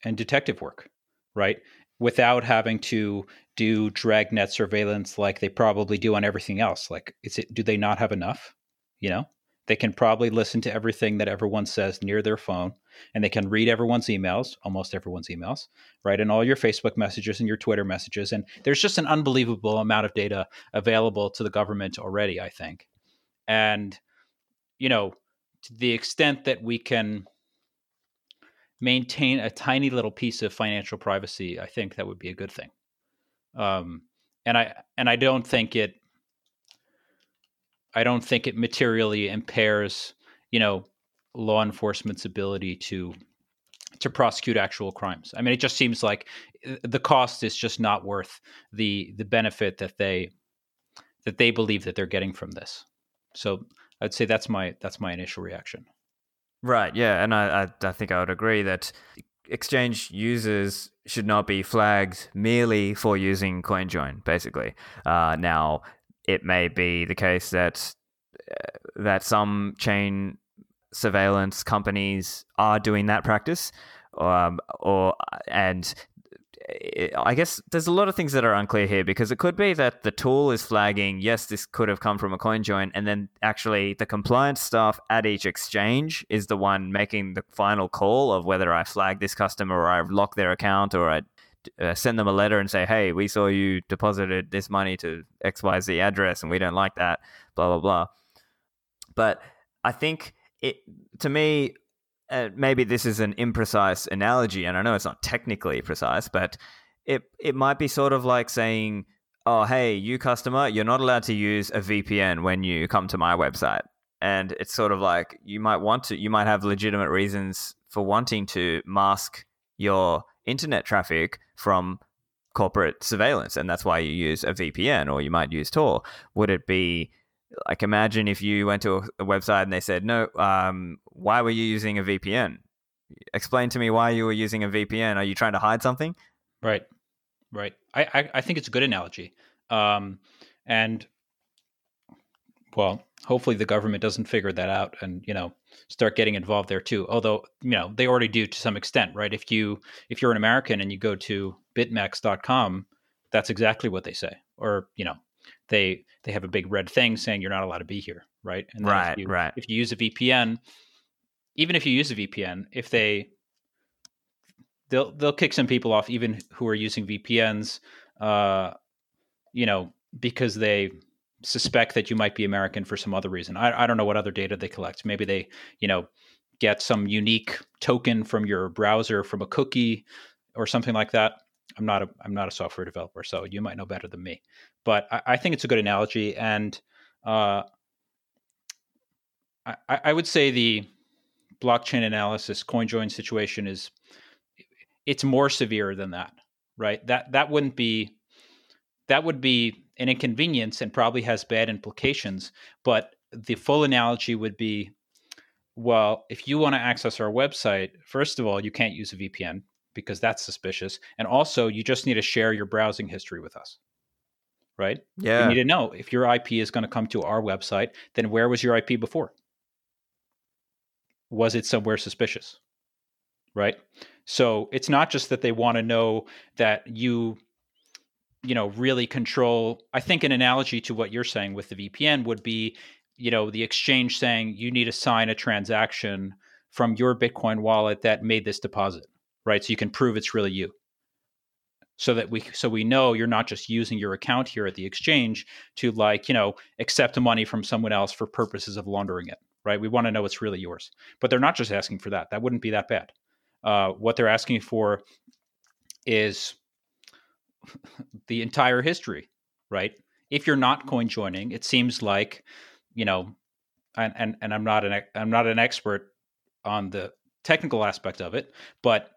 and detective work, right? Without having to do dragnet surveillance like they probably do on everything else. Like, is it? Do they not have enough? You know, they can probably listen to everything that everyone says near their phone, and they can read everyone's emails, almost everyone's emails, right? And all your Facebook messages and your Twitter messages. And there's just an unbelievable amount of data available to the government already, I think. And you know, to the extent that we can maintain a tiny little piece of financial privacy, I think that would be a good thing. Um, and I and I don't think it I don't think it materially impairs, you know, law enforcement's ability to to prosecute actual crimes. I mean, it just seems like uh, the cost is just not worth the the benefit that they that they believe that they're getting from this. So I'd say that's my that's my initial reaction. Right. Yeah, and I I, I think I would agree that exchange users should not be flagged merely for using CoinJoin. Basically, uh, now it may be the case that uh, that some chain surveillance companies are doing that practice, um, or and I guess there's a lot of things that are unclear here because it could be that the tool is flagging, yes, this could have come from a coin join, and then actually the compliance staff at each exchange is the one making the final call of whether I flag this customer or I lock their account or I uh, send them a letter and say, hey, we saw you deposited this money to XYZ address and we don't like that, blah, blah, blah. But I think it, to me, uh, maybe this is an imprecise analogy, and I know it's not technically precise, but it it might be sort of like saying, "Oh, hey, you customer, you're not allowed to use a VPN when you come to my website." And it's sort of like you might want to, you might have legitimate reasons for wanting to mask your internet traffic from corporate surveillance, and that's why you use a VPN or you might use Tor. Would it be like imagine if you went to a, website and they said, "No, um, why were you using a VPN? Explain to me why you were using a VPN. Are you trying to hide something?" Right, right. I I, I think it's a good analogy, um, and well, hopefully the government doesn't figure that out and you know start getting involved there too. Although you know they already do to some extent, right? If you if you're an American and you go to bitmex.com, that's exactly what they say, or you know they they have a big red thing saying you're not allowed to be here, right? And right, if you, right. If you use a VPN, even if you use a VPN, if they they'll they'll kick some people off, even who are using VPNs, uh, you know, because they suspect that you might be American for some other reason. I, I don't know what other data they collect. Maybe they, you know, get some unique token from your browser from a cookie or something like that. I'm not a I'm not a software developer, so you might know better than me. But I, I think it's a good analogy, and uh, I, I would say the blockchain analysis CoinJoin situation is it's more severe than that, right? That that wouldn't be that would be an inconvenience and probably has bad implications. But the full analogy would be well, if you want to access our website, first of all, you can't use a VPN because that's suspicious. And also, you just need to share your browsing history with us. Right? Yeah. You need to know if your IP is going to come to our website, then where was your IP before? Was it somewhere suspicious? Right? So it's not just that they want to know that you you know really control i think an analogy to what you're saying with the vpn would be you know the exchange saying you need to sign a transaction from your bitcoin wallet that made this deposit right? So you can prove it's really you. So that we so we know you're not just using your account here at the exchange to like, you know, accept money from someone else for purposes of laundering it, right? We want to know it's really yours. But they're not just asking for that. That wouldn't be that bad. Uh, what they're asking for is the entire history, right? If you're not coin joining, it seems like, you know, and and, and I'm not an I'm not an expert on the technical aspect of it, but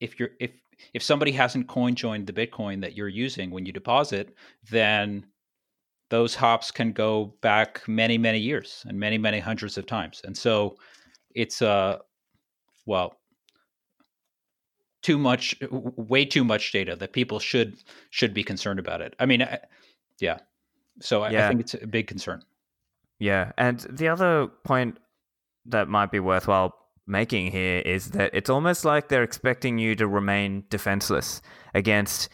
if you're if if somebody hasn't coin joined the Bitcoin that you're using when you deposit, then those hops can go back many many years and many many hundreds of times, and so it's uh well too much way too much data that people should should be concerned about it i mean Yeah. So I, Yeah. I think it's a big concern. Yeah, and the other point that might be worthwhile making here is that it's almost like they're expecting you to remain defenseless against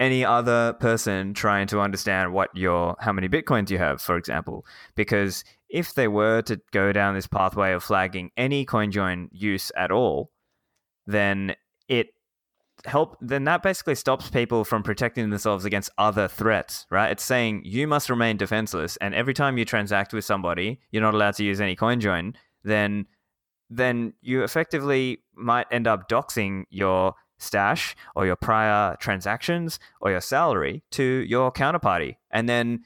any other person trying to understand what your how many bitcoins you have for example because if they were to go down this pathway of flagging any coinjoin use at all then it help then that basically stops people from protecting themselves against other threats right? It's saying you must remain defenseless and every time you transact with somebody you're not allowed to use any coinjoin then then you effectively might end up doxing your stash or your prior transactions or your salary to your counterparty. And then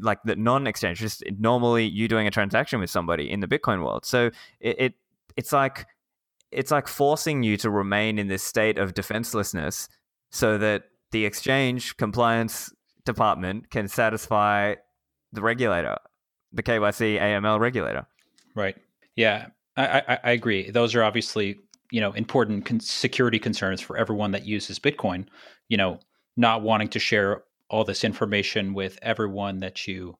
like the non-exchange just normally you doing a transaction with somebody in the bitcoin world. So it, it it's like it's like forcing you to remain in this state of defenselessness so that the exchange compliance department can satisfy the regulator the kyc aml regulator Right. Yeah, I, I, I agree. Those are obviously you know important con- security concerns for everyone that uses Bitcoin. You know, not wanting to share all this information with everyone that you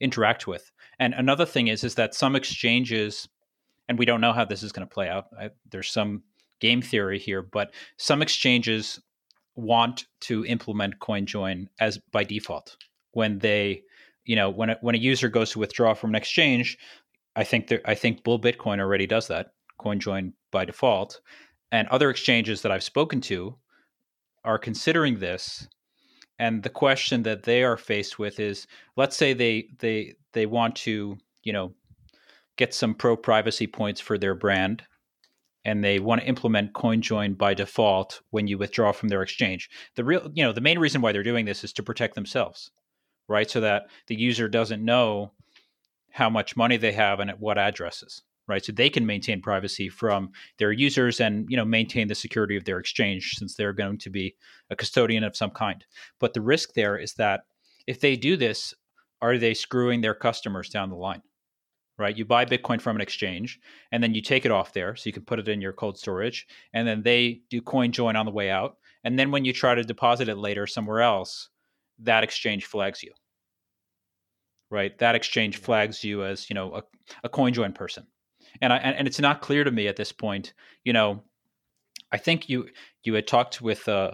interact with. And another thing is is that some exchanges, and we don't know how this is going to play out. I, there's some game theory here, but some exchanges want to implement CoinJoin as by default when they you know when a, when a user goes to withdraw from an exchange I think there, I think Bull Bitcoin already does that. CoinJoin by default, and other exchanges that I've spoken to are considering this. And the question that they are faced with is, let's say they they they want to you know get some pro privacy points for their brand, and they want to implement CoinJoin by default when you withdraw from their exchange. The real you know the main reason why they're doing this is to protect themselves, right? So that the user doesn't know how much money they have and at what addresses right so they can maintain privacy from their users and you know maintain the security of their exchange since they're going to be a custodian of some kind but the risk there is that if they do this are they screwing their customers down the line right you buy bitcoin from an exchange and then you take it off there so you can put it in your cold storage and then they do coin join on the way out and then when you try to deposit it later somewhere else that exchange flags you right? That exchange flags you as you know a, a CoinJoin person, and I and, and it's not clear to me at this point. You know, I think you you had talked with uh,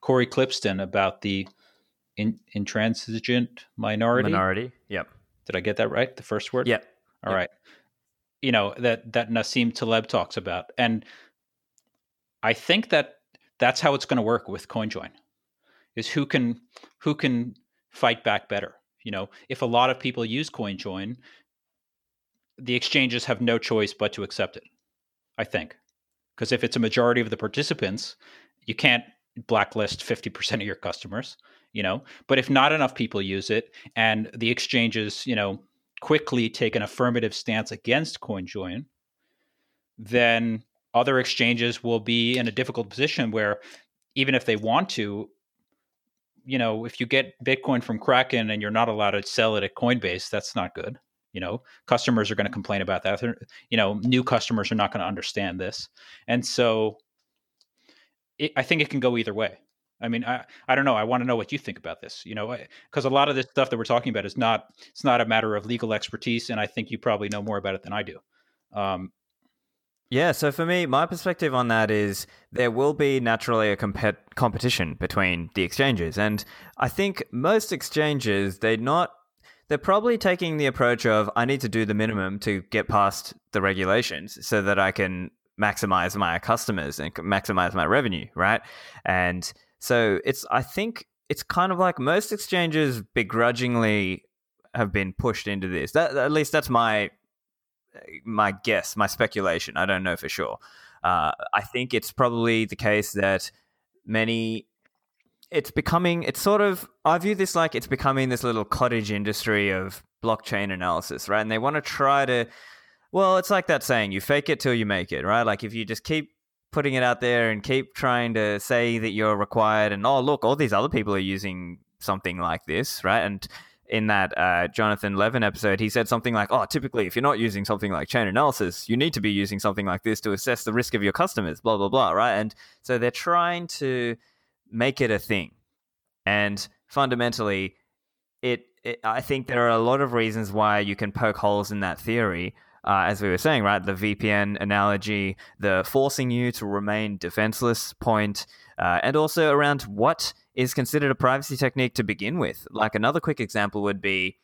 Corey Klippsten about the in, intransigent minority. minority yep Did I get that right? The first word. yep All Yep. right. You know that that Nassim Taleb talks about, and I think that that's how it's going to work with CoinJoin, is who can who can fight back better. You know, if a lot of people use CoinJoin, the exchanges have no choice but to accept it. I think, because if it's a majority of the participants, you can't blacklist fifty percent of your customers. You know, but if not enough people use it, and the exchanges, you know, quickly take an affirmative stance against CoinJoin, then other exchanges will be in a difficult position where even if they want to, you know, if you get Bitcoin from Kraken and you're not allowed to sell it at Coinbase, that's not good. You know, customers are going to complain about that. They're- You know, new customers are not going to understand this, and so it, I think it can go either way. I mean, I, I don't know. I want to know what you think about this. You know, because a lot of this stuff that we're talking about is not it's not a matter of legal expertise, and I think you probably know more about it than I do. Um, Yeah, so for me, my perspective on that is there will be naturally a compet- competition between the exchanges, and I think most exchanges they're not. They're probably taking the approach of I need to do the minimum to get past the regulations so that I can maximize my customers and maximize my revenue, right? And so it's I think it's kind of like most exchanges begrudgingly have been pushed into this. That at least that's my my guess, my speculation. I don't know for sure. Uh, I think it's probably the case that many. It's becoming. It's sort of. I view this like it's becoming this little cottage industry of blockchain analysis, right? And they want to try to. Well, it's like that saying: "You fake it till you make it," right? Like if you just keep putting it out there and keep trying to say that you're required, and oh look, all these other people are using something like this, right? And in that uh, Jonathan Levin episode, he said something like, "Oh, typically, if you're not using something like Chainalysis, you need to be using something like this to assess the risk of your customers." Blah blah blah, right? And so they're trying to make it a thing, and fundamentally, it, it, I think there are a lot of reasons why you can poke holes in that theory. Uh, as we were saying, right, the VPN analogy, the forcing you to remain defenseless point, uh, and also around what is considered a privacy technique to begin with. Like another quick example would be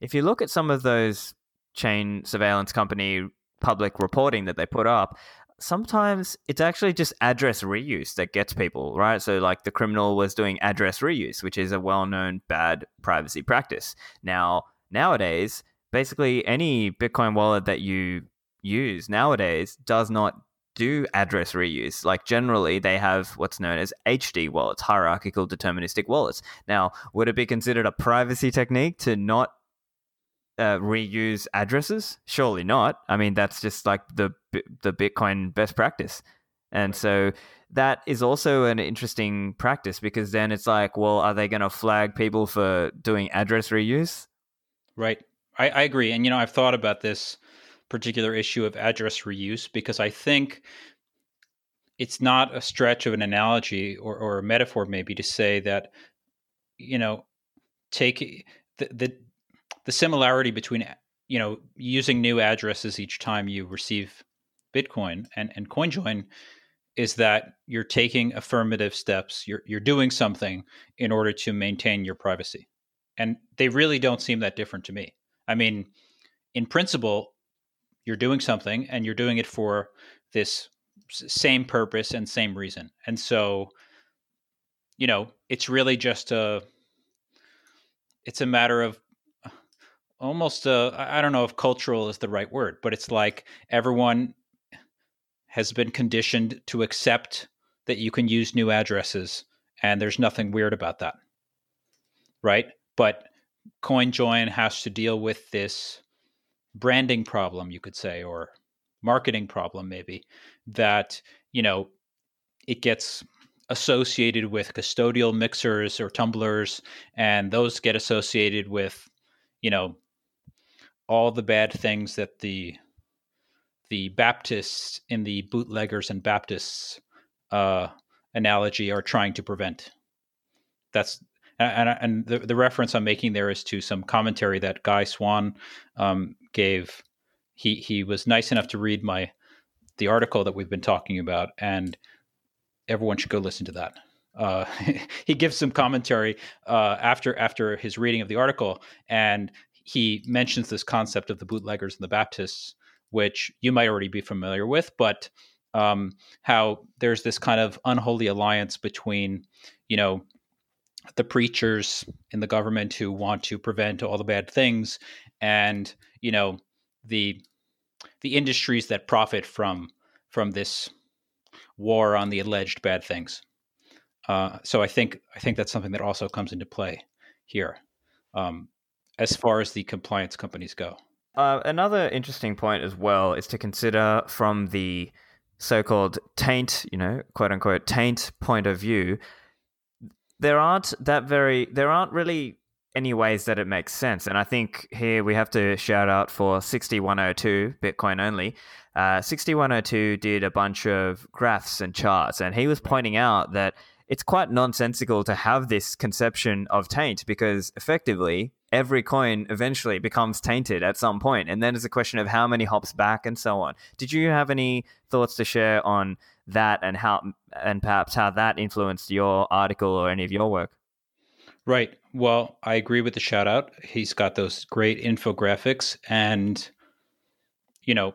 if you look at some of those chain surveillance company public reporting that they put up, sometimes it's actually just address reuse that gets people, right? So, like the criminal was doing address reuse, which is a well known bad privacy practice. Now, nowadays, basically any Bitcoin wallet that you use nowadays does not do address reuse. Like generally, they have what's known as HD wallets, hierarchical deterministic wallets. Now, would it be considered a privacy technique to not uh, reuse addresses? Surely not. I mean, that's just like the the Bitcoin best practice. And so that is also an interesting practice because then it's like, well, are they going to flag people for doing address reuse? Right. I, I agree. And, you know, I've thought about this particular issue of address reuse because I think it's not a stretch of an analogy or, or a metaphor, maybe, to say that, you know, take the, the the similarity between you know using new addresses each time you receive Bitcoin and and CoinJoin is that you're taking affirmative steps. You're you're doing something in order to maintain your privacy, and they really don't seem that different to me. I mean, in principle, you're doing something, and you're doing it for this same purpose and same reason, and so you know it's really just a it's a matter of almost uh, I don't know if cultural is the right word, but it's like everyone has been conditioned to accept that you can use new addresses and there's nothing weird about that. Right? But CoinJoin has to deal with this branding problem, you could say, or marketing problem maybe that, you know, it gets associated with custodial mixers or tumblers and those get associated with you know all the bad things that the the Baptists in the bootleggers and Baptists uh, analogy are trying to prevent. That's and, and the, the reference I'm making there is to some commentary that Guy Swan um, gave. He he was nice enough to read my the article that we've been talking about, and everyone should go listen to that. Uh, he gives some commentary uh, after after his reading of the article, and he mentions this concept of the bootleggers and the Baptists, which you might already be familiar with, but um, how there's this kind of unholy alliance between, you know, the preachers in the government who want to prevent all the bad things, and you know, the the industries that profit from from this war on the alleged bad things. Uh, so I think I think that's something that also comes into play here. Um, as far as the compliance companies go. Uh, another interesting point as well is to consider from the so-called taint, you know, quote unquote taint point of view. There aren't that very, there aren't really any ways that it makes sense. And I think here we have to shout out for 6102 Bitcoin only. Uh, 6102 did a bunch of graphs and charts, and he was pointing out that it's quite nonsensical to have this conception of taint because effectively every coin eventually becomes tainted at some point and then it's a question of how many hops back and so on did you have any thoughts to share on that and how and perhaps how that influenced your article or any of your work? Right. Well i agree with the shout out. He's got those great infographics and you know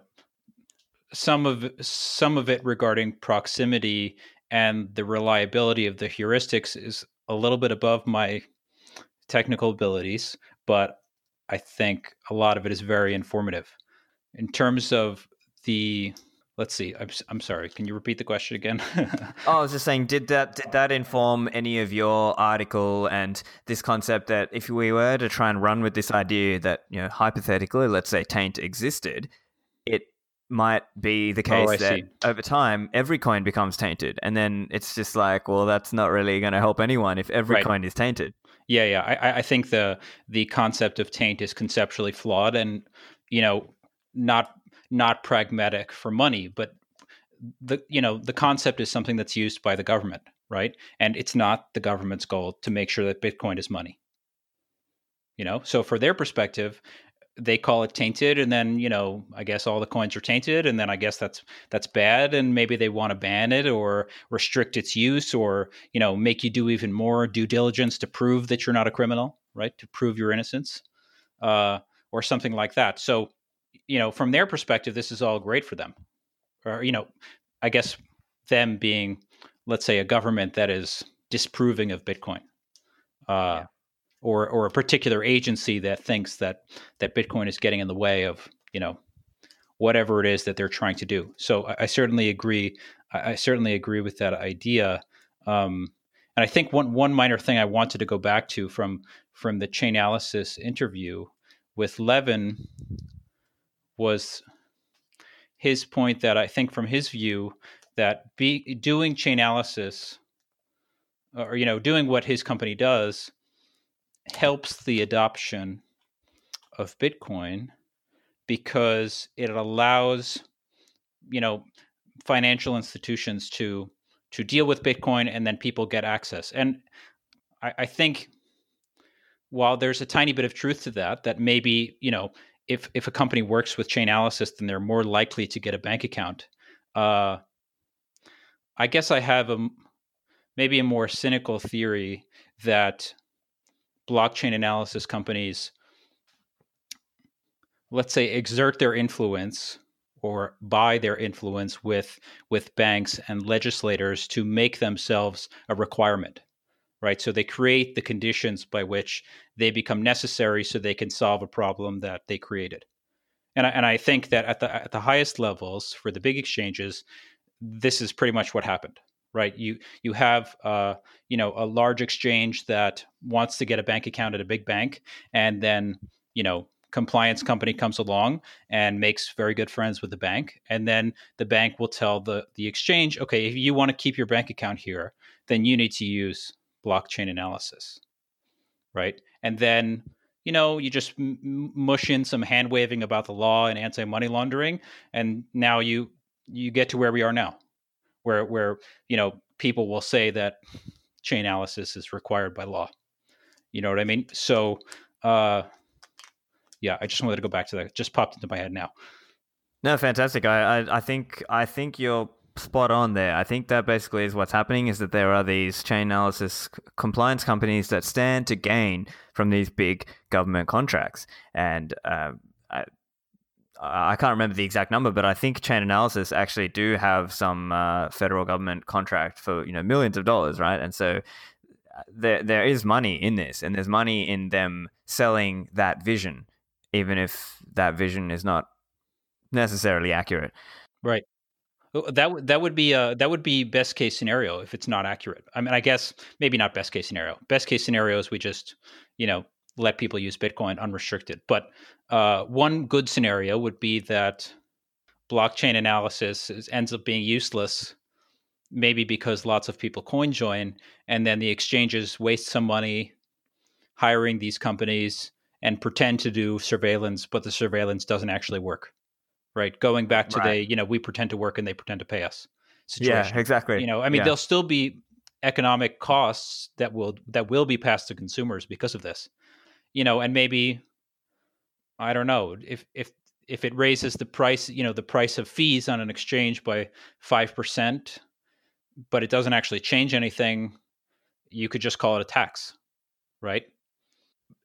some of some of it regarding proximity and the reliability of the heuristics is a little bit above my technical abilities, but I think a lot of it is very informative. In terms of the let's see I'm, I'm sorry can you repeat the question again oh, i was just saying did that did that inform any of your article and this concept that if we were to try and run with this idea that you know hypothetically let's say taint existed it might be the oh, case oh, that see. over time every coin becomes tainted and then it's just like well that's not really going to help anyone if every right. coin is tainted yeah, yeah. I, I think the the concept of taint is conceptually flawed, and you know, not not pragmatic for money, but the you know the concept is something that's used by the government, right? And it's not the government's goal to make sure that Bitcoin is money. You know, so for their perspective, they call it tainted and then you know i guess all the coins are tainted and then i guess that's that's bad and maybe they want to ban it or restrict its use or you know make you do even more due diligence to prove that you're not a criminal right to prove your innocence uh, or something like that so you know from their perspective this is all great for them or you know i guess them being let's say a government that is disproving of bitcoin uh, yeah or or a particular agency that thinks that that Bitcoin is getting in the way of you know whatever it is that they're trying to do. So I, I certainly agree. I, I, certainly agree with that idea. Um, and I think one one minor thing I wanted to go back to from from the Chainalysis interview with Levin was his point that I think from his view that be doing Chainalysis or you know doing what his company does helps the adoption of Bitcoin because it allows, you know, financial institutions to to deal with Bitcoin and then people get access. And I, I think while there's a tiny bit of truth to that, that maybe, you know, if if a company works with Chainalysis, then they're more likely to get a bank account. Uh, I guess I have a maybe a more cynical theory that blockchain analysis companies, let's say, exert their influence or buy their influence with with banks and legislators to make themselves a requirement right so they create the conditions by which they become necessary so they can solve a problem that they created and I, and I think that at the at the highest levels for the big exchanges this is pretty much what happened right? You you have uh, you know a large exchange that wants to get a bank account at a big bank, and then you know compliance company comes along and makes very good friends with the bank, and then the bank will tell the the exchange, okay, if you want to keep your bank account here, then you need to use blockchain analysis, right? And then you know, you just m- mush in some hand waving about the law and anti money laundering, and now you you get to where we are now where where you know people will say that chain analysis is required by law. You know what I mean? So, uh, yeah, I just wanted to go back to that. It just popped into my head now. No, fantastic. I, I, I think I think you're spot on there. I think that basically is what's happening is that there are these chain analysis compliance companies that stand to gain from these big government contracts, and uh, I can't remember the exact number, but I think Chainalysis actually do have some uh, federal government contract for you know millions of dollars, right? And so uh, there there is money in this, and there's money in them selling that vision, even if that vision is not necessarily accurate. Right. That would that would be uh that would be best case scenario if it's not accurate. I mean, I guess maybe not best case scenario. Best case scenario is we just you know let people use Bitcoin unrestricted. But uh, one good scenario would be that blockchain analysis is, ends up being useless, maybe because lots of people coin join, and then the exchanges waste some money hiring these companies and pretend to do surveillance, but the surveillance doesn't actually work. Right, going back to right. the you know we pretend to work and they pretend to pay us. Situation. Yeah, exactly. You know, I mean, yeah. there'll still be economic costs that will that will be passed to consumers because of this you know, and maybe I don't know if if if it raises the price, you know, the price of fees on an exchange by five percent, but it doesn't actually change anything, you could just call it a tax, right?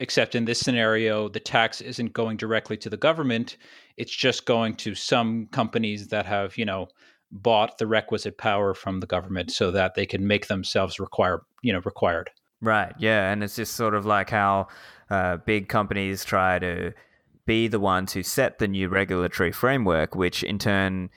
Except in this scenario, the tax isn't going directly to the government; it's just going to some companies that have, you know, bought the requisite power from the government so that they can make themselves require, you know, required. Right. Yeah, and it's just sort of like how uh, big companies try to be the ones who set the new regulatory framework, which in turn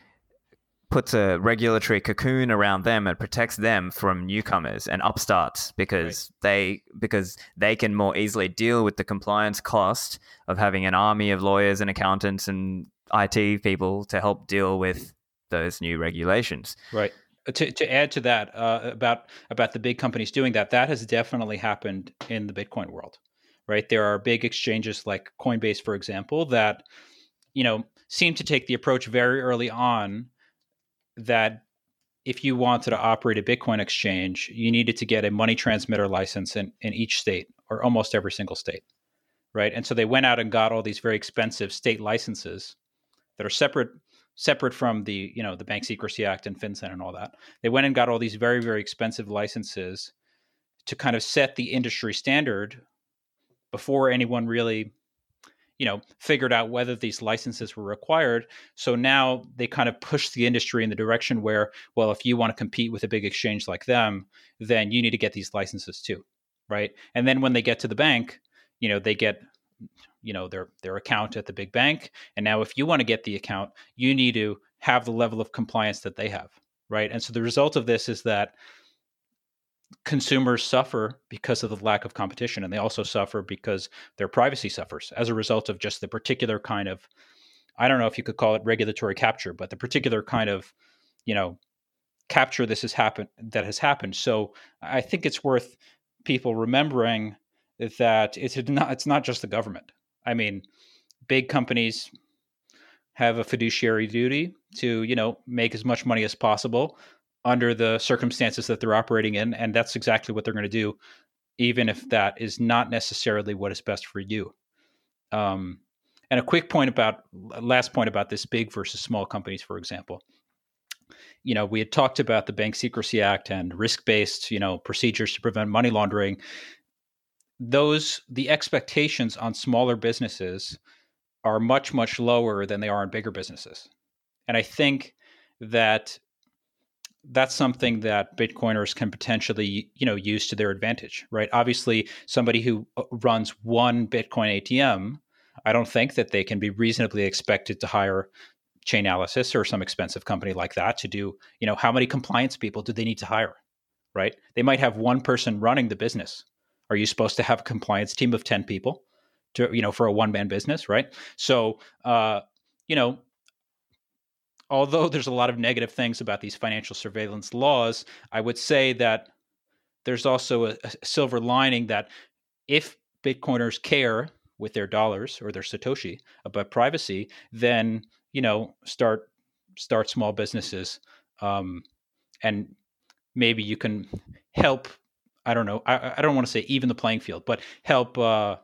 puts a regulatory cocoon around them and protects them from newcomers and upstarts because right. they because they can more easily deal with the compliance cost of having an army of lawyers and accountants and IT people to help deal with those new regulations. Right. Uh, to, to add to that uh, about about the big companies doing that, that has definitely happened in the Bitcoin world right? There are big exchanges like Coinbase, for example, that you know seem to take the approach very early on that if you wanted to operate a Bitcoin exchange, you needed to get a money transmitter license in, in each state or almost every single state, right? And so they went out and got all these very expensive state licenses that are separate separate from the you know the Bank Secrecy Act and FinCEN and all that. They went and got all these very very expensive licenses to kind of set the industry standard before anyone really you know figured out whether these licenses were required. So now they kind of push the industry in the direction where well if you want to compete with a big exchange like them then you need to get these licenses too right? And then when they get to the bank you know they get you know their their account at the big bank. And now if you want to get the account you need to have the level of compliance that they have right? And so the result of this is that consumers suffer because of the lack of competition and they also suffer because their privacy suffers as a result of just the particular kind of i don't know if you could call it regulatory capture but the particular mm-hmm. kind of you know capture this has happened that has happened. So i think it's worth people remembering that it's not it's not just the government. I mean big companies have a fiduciary duty to you know make as much money as possible under the circumstances that they're operating in. And that's exactly what they're going to do, even if that is not necessarily what is best for you. Um, and a quick point about last point about this big versus small companies, for example. You know, we had talked about the Bank Secrecy Act and risk-based, you know, procedures to prevent money laundering. Those the expectations on smaller businesses are much much lower than they are in bigger businesses. And I think that that's something that bitcoiners can potentially you know use to their advantage right? Obviously somebody who uh, runs one bitcoin atm i don't think that they can be reasonably expected to hire chainalysis or some expensive company like that to do you know how many compliance people do they need to hire right? They might have one person running the business. Are you supposed to have a compliance team of 10 people to you know for a one man business right? So uh you know although there's a lot of negative things about these financial surveillance laws, I would say that there's also a, a silver lining that if Bitcoiners care with their dollars or their satoshi about privacy, then you know start start small businesses, um, and maybe you can help. I don't know. I, I don't want to say even the playing field, but help uh,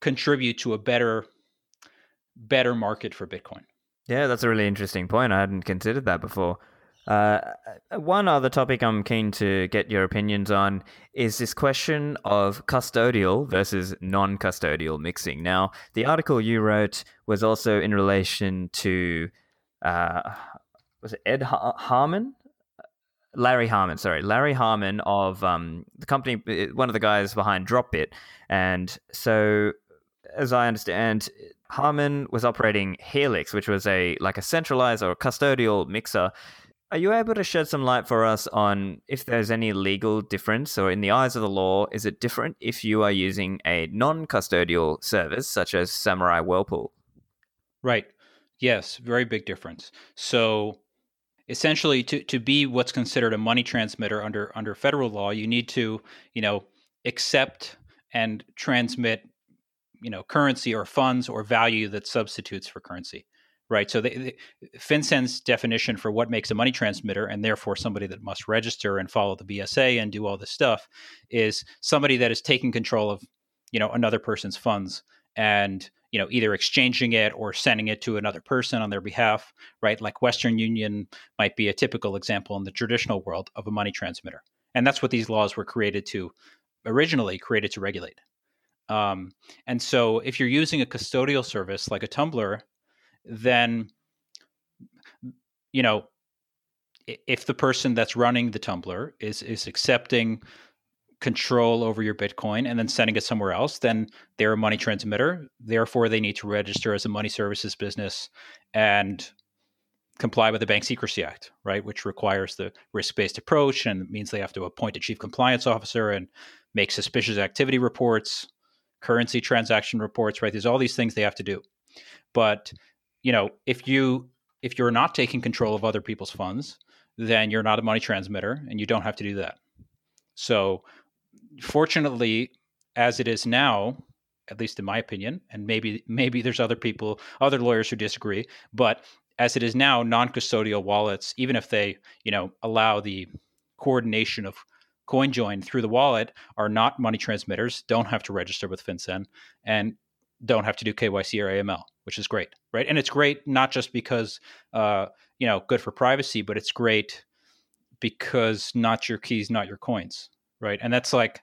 contribute to a better better market for Bitcoin. Yeah, that's a really interesting point. I hadn't considered that before. Uh, one other topic I'm keen to get your opinions on is this question of custodial versus non custodial mixing. Now, the article you wrote was also in relation to, uh, was it Ed Harmon? Larry Harmon, sorry, Larry Harmon of um, the company, one of the guys behind Dropbit. And so, as I understand, Harmon was operating Helix, which was a like a centralized or custodial mixer. Are you able to shed some light for us on if there's any legal difference or in the eyes of the law, is it different if you are using a non-custodial service such as Samourai Whirlpool? Right. Yes, very big difference. So essentially to, to be what's considered a money transmitter under under federal law, you need to, you know, accept and transmit you know currency or funds or value that substitutes for currency right? So the, FinCEN's definition for what makes a money transmitter and therefore somebody that must register and follow the bsa and do all this stuff is somebody that is taking control of you know another person's funds and you know either exchanging it or sending it to another person on their behalf right? Like western union might be a typical example in the traditional world of a money transmitter. And that's what these laws were created to originally created to regulate um, and so if you're using a custodial service like a Tumbler, then you know if the person that's running the Tumbler is is accepting control over your Bitcoin and then sending it somewhere else, then they're a money transmitter. Therefore, they need to register as a money services business and comply with the Bank Secrecy Act, right? Which requires the risk based approach and means they have to appoint a chief compliance officer and make suspicious activity reports currency transaction reports, right? There's all these things they have to do. But, you know, if you if you're not taking control of other people's funds, then you're not a money transmitter and you don't have to do that. So, fortunately, as it is now, at least in my opinion, and maybe maybe there's other people, other lawyers who disagree, but as it is now, non-custodial wallets, even if they, you know, allow the coordination of CoinJoin through the wallet are not money transmitters, don't have to register with FinCEN, and don't have to do KYC or AML, which is great, right? And it's great not just because uh, you know good for privacy, but it's great because not your keys, not your coins, right? And that's like,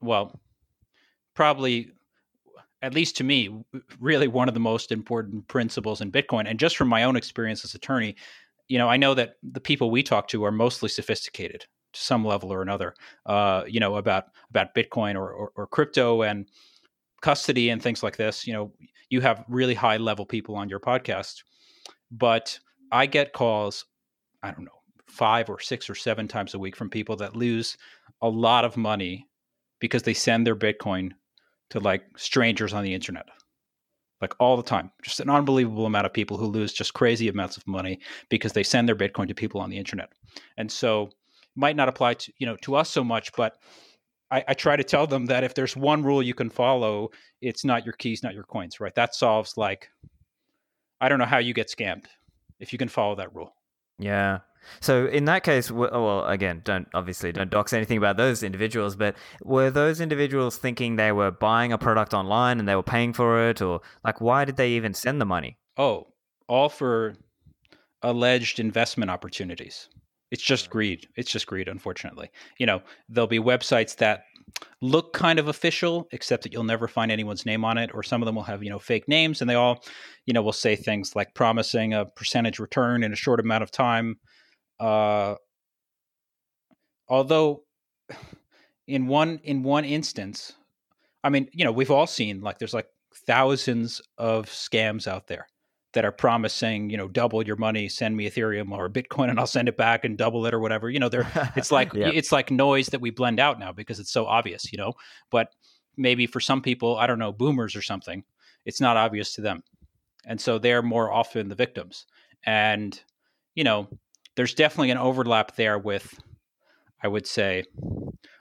well, probably at least to me, really one of the most important principles in Bitcoin. And just from my own experience as attorney, you know, I know that the people we talk to are mostly sophisticated to some level or another, uh, you know, about about Bitcoin or, or, or crypto and custody and things like this. You know, you have really high level people on your podcast, but I get calls, I don't know, five or six or seven times a week from people that lose a lot of money because they send their Bitcoin to like strangers on the internet like all the time just an unbelievable amount of people who lose just crazy amounts of money because they send their bitcoin to people on the internet and so might not apply to you know to us so much but I, I, try to tell them that if there's one rule you can follow it's not your keys not your coins right that solves like i don't know how you get scammed if you can follow that rule yeah so in that case, oh, well, again, don't obviously don't dox anything about those individuals, but were those individuals thinking they were buying a product online and they were paying for it, or like why did they even send the money? Oh, all for alleged investment opportunities. It's just greed. It's just greed, unfortunately. You know, there'll be websites that look kind of official, except that you'll never find anyone's name on it, or some of them will have, you know, fake names and they all, you know, will say things like promising a percentage return in a short amount of time uh, although in one in one instance, I mean, you know, we've all seen like there's like thousands of scams out there that are promising, you know, double your money, send me Ethereum or Bitcoin and I'll send it back and double it or whatever. You know, there it's like it's like noise that we blend out now because it's so obvious, you know. But maybe for some people, I don't know, boomers or something, it's not obvious to them. And so they're more often the victims. And, you know, there's definitely an overlap there with, I would say,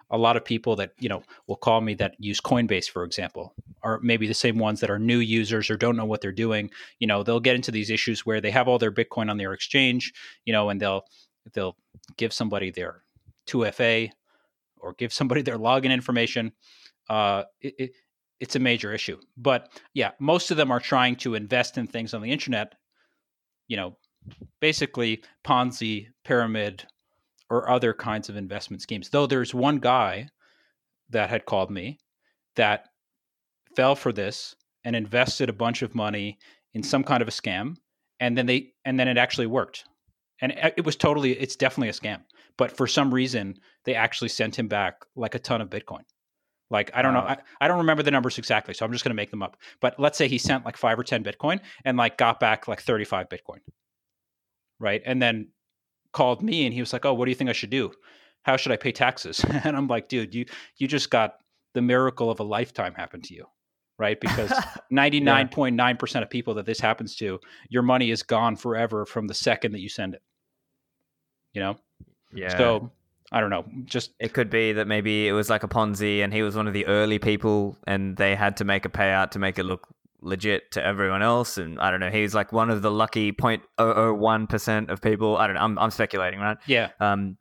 a lot of people that you know will call me that use Coinbase, for example, or maybe the same ones that are new users or don't know what they're doing. You know, they'll get into these issues where they have all their Bitcoin on their exchange, you know, and they'll they'll give somebody their 2FA or give somebody their login information. Uh, it, it, it's a major issue. But yeah, most of them are trying to invest in things on the internet, you know, basically Ponzi, pyramid, or other kinds of investment schemes. Though there's one guy that had called me that fell for this and invested a bunch of money in some kind of a scam and then they and then it actually worked and it was totally it's definitely a scam but for some reason they actually sent him back like a ton of bitcoin like i don't wow. know I, I don't remember the numbers exactly so i'm just going to make them up but let's say he sent like 5 or 10 bitcoin and like got back like 35 bitcoin right? And then called me and he was like, "Oh, what do you think I should do? How should I pay taxes?" and I'm like, "Dude, you you just got the miracle of a lifetime happen to you." Right? Because 99.9% of people that this happens to, your money is gone forever from the second that you send it. You know? Yeah. So I don't know. Just it could be that maybe it was like a Ponzi, and he was one of the early people, and they had to make a payout to make it look legit to everyone else. And I don't know, he's like one of the lucky 0.001% of people. I don't know, I'm, I'm speculating, right? Yeah. Um,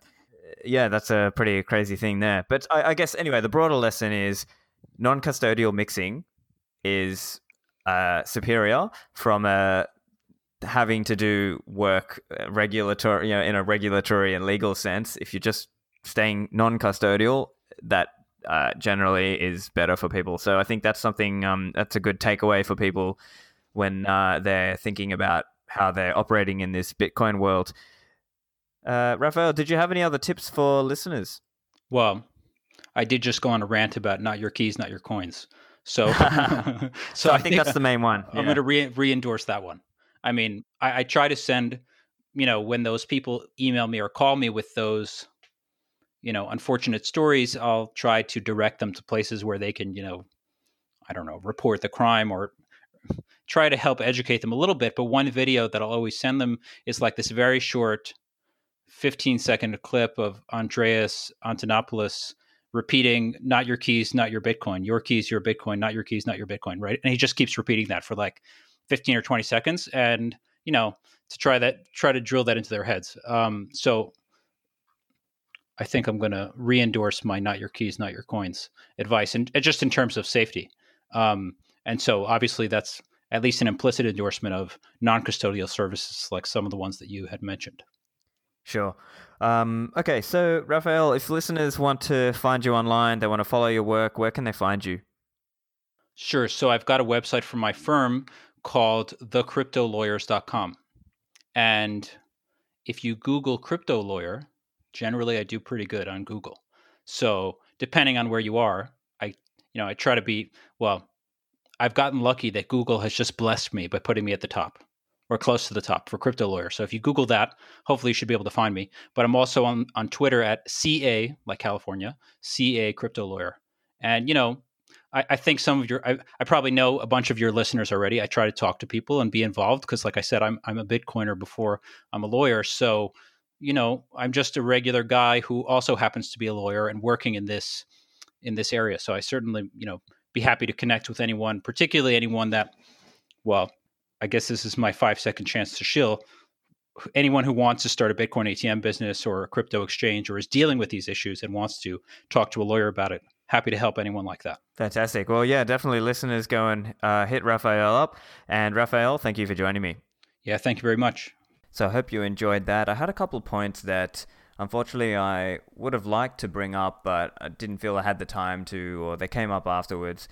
yeah, that's a pretty crazy thing there. But I, I guess, anyway, the broader lesson is non custodial mixing is uh, superior from a having to do work uh, regulatory, you know, in a regulatory and legal sense. If you're just staying non-custodial, that uh, generally is better for people. So I think that's something um, that's a good takeaway for people when uh, they're thinking about how they're operating in this Bitcoin world. Uh, Rafael, did you have any other tips for listeners? Well, I did just go on a rant about not your keys, not your coins. So, so I, I think, that's the main one. I'm going to re- re-endorse that one. I mean, I, I try to send, you know, when those people email me or call me with those you know unfortunate stories i'll try to direct them to places where they can you know i don't know report the crime or try to help educate them a little bit but one video that i'll always send them is like this very short 15 second clip of andreas antonopoulos repeating not your keys not your bitcoin your keys your bitcoin not your keys not your bitcoin right and he just keeps repeating that for like 15 or 20 seconds and you know to try that try to drill that into their heads um, so I think I'm going to re-endorse my "not your keys, not your coins" advice, and just in terms of safety. Um, And so obviously that's at least an implicit endorsement of non-custodial services like some of the ones that you had mentioned. Sure. Um, okay, so Rafael, if listeners want to find you online, they want to follow your work, where can they find you? Sure. So I've got a website for my firm called thecryptolawyers.com. And if you Google crypto lawyer, generally I do pretty good on Google. So depending on where you are, I you know, I try to be well, I've gotten lucky that Google has just blessed me by putting me at the top or close to the top for crypto lawyer. So if you Google that, hopefully you should be able to find me. But I'm also on, on Twitter at CA, like California, CA crypto lawyer. And, you know, I, I think some of your, I, I, probably know a bunch of your listeners already. I try to talk to people and be involved because, like I said, I'm, I'm a Bitcoiner before I'm a lawyer. So, you know, I'm just a regular guy who also happens to be a lawyer and working in this in this area. So I certainly, you know, be happy to connect with anyone, particularly anyone that, well, I guess this is my five second chance to shill. Anyone who wants to start a Bitcoin ATM business or a crypto exchange or is dealing with these issues and wants to talk to a lawyer about it, happy to help anyone like that. Fantastic. Well, yeah, definitely listeners go and uh, hit Rafael up. And Rafael, thank you for joining me. Yeah, thank you very much. So I hope you enjoyed that. I had a couple of points that unfortunately I would have liked to bring up, but I didn't feel I had the time to, or they came up afterwards.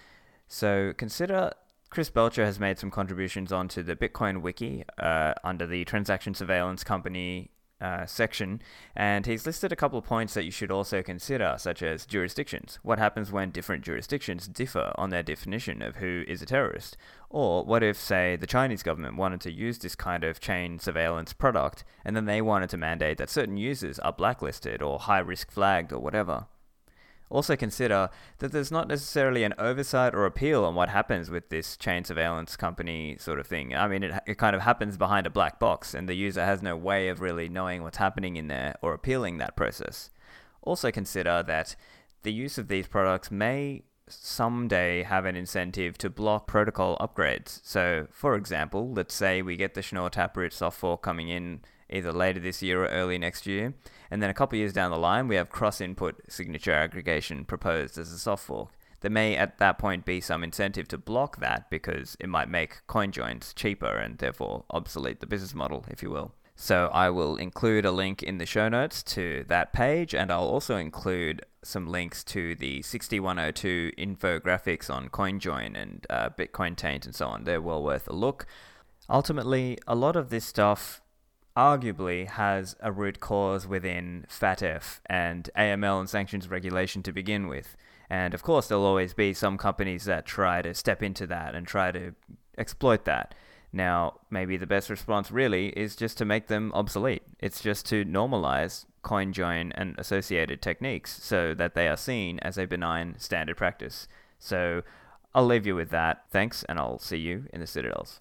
So consider Chris Belcher has made some contributions onto the Bitcoin Wiki uh, under the Transaction Surveillance Company uh, section, and he's listed a couple of points that you should also consider, such as jurisdictions. What happens when different jurisdictions differ on their definition of who is a terrorist? Or what if, say, the Chinese government wanted to use this kind of chain surveillance product, and then they wanted to mandate that certain users are blacklisted or high risk flagged or whatever? Also consider that there's not necessarily an oversight or appeal on what happens with this chain surveillance company sort of thing. I mean, it, it kind of happens behind a black box, and the user has no way of really knowing what's happening in there or appealing that process. Also consider that the use of these products may someday have an incentive to block protocol upgrades. So, for example, let's say we get the Schnorr Taproot soft fork coming in either later this year or early next year. And then a couple years down the line, we have cross input signature aggregation proposed as a soft fork. There may at that point be some incentive to block that because it might make coin joins cheaper and therefore obsolete the business model, if you will. So I will include a link in the show notes to that page, and I'll also include some links to the 6102 infographics on CoinJoin and uh, Bitcoin Taint and so on. They're well worth a look. Ultimately, a lot of this stuff arguably has a root cause within FATF and AML and sanctions regulation to begin with. And of course, there'll always be some companies that try to step into that and try to exploit that. Now, maybe the best response really is just to make them obsolete. It's just to normalize CoinJoin and associated techniques so that they are seen as a benign standard practice. So I'll leave you with that. Thanks, and I'll see you in the Citadels.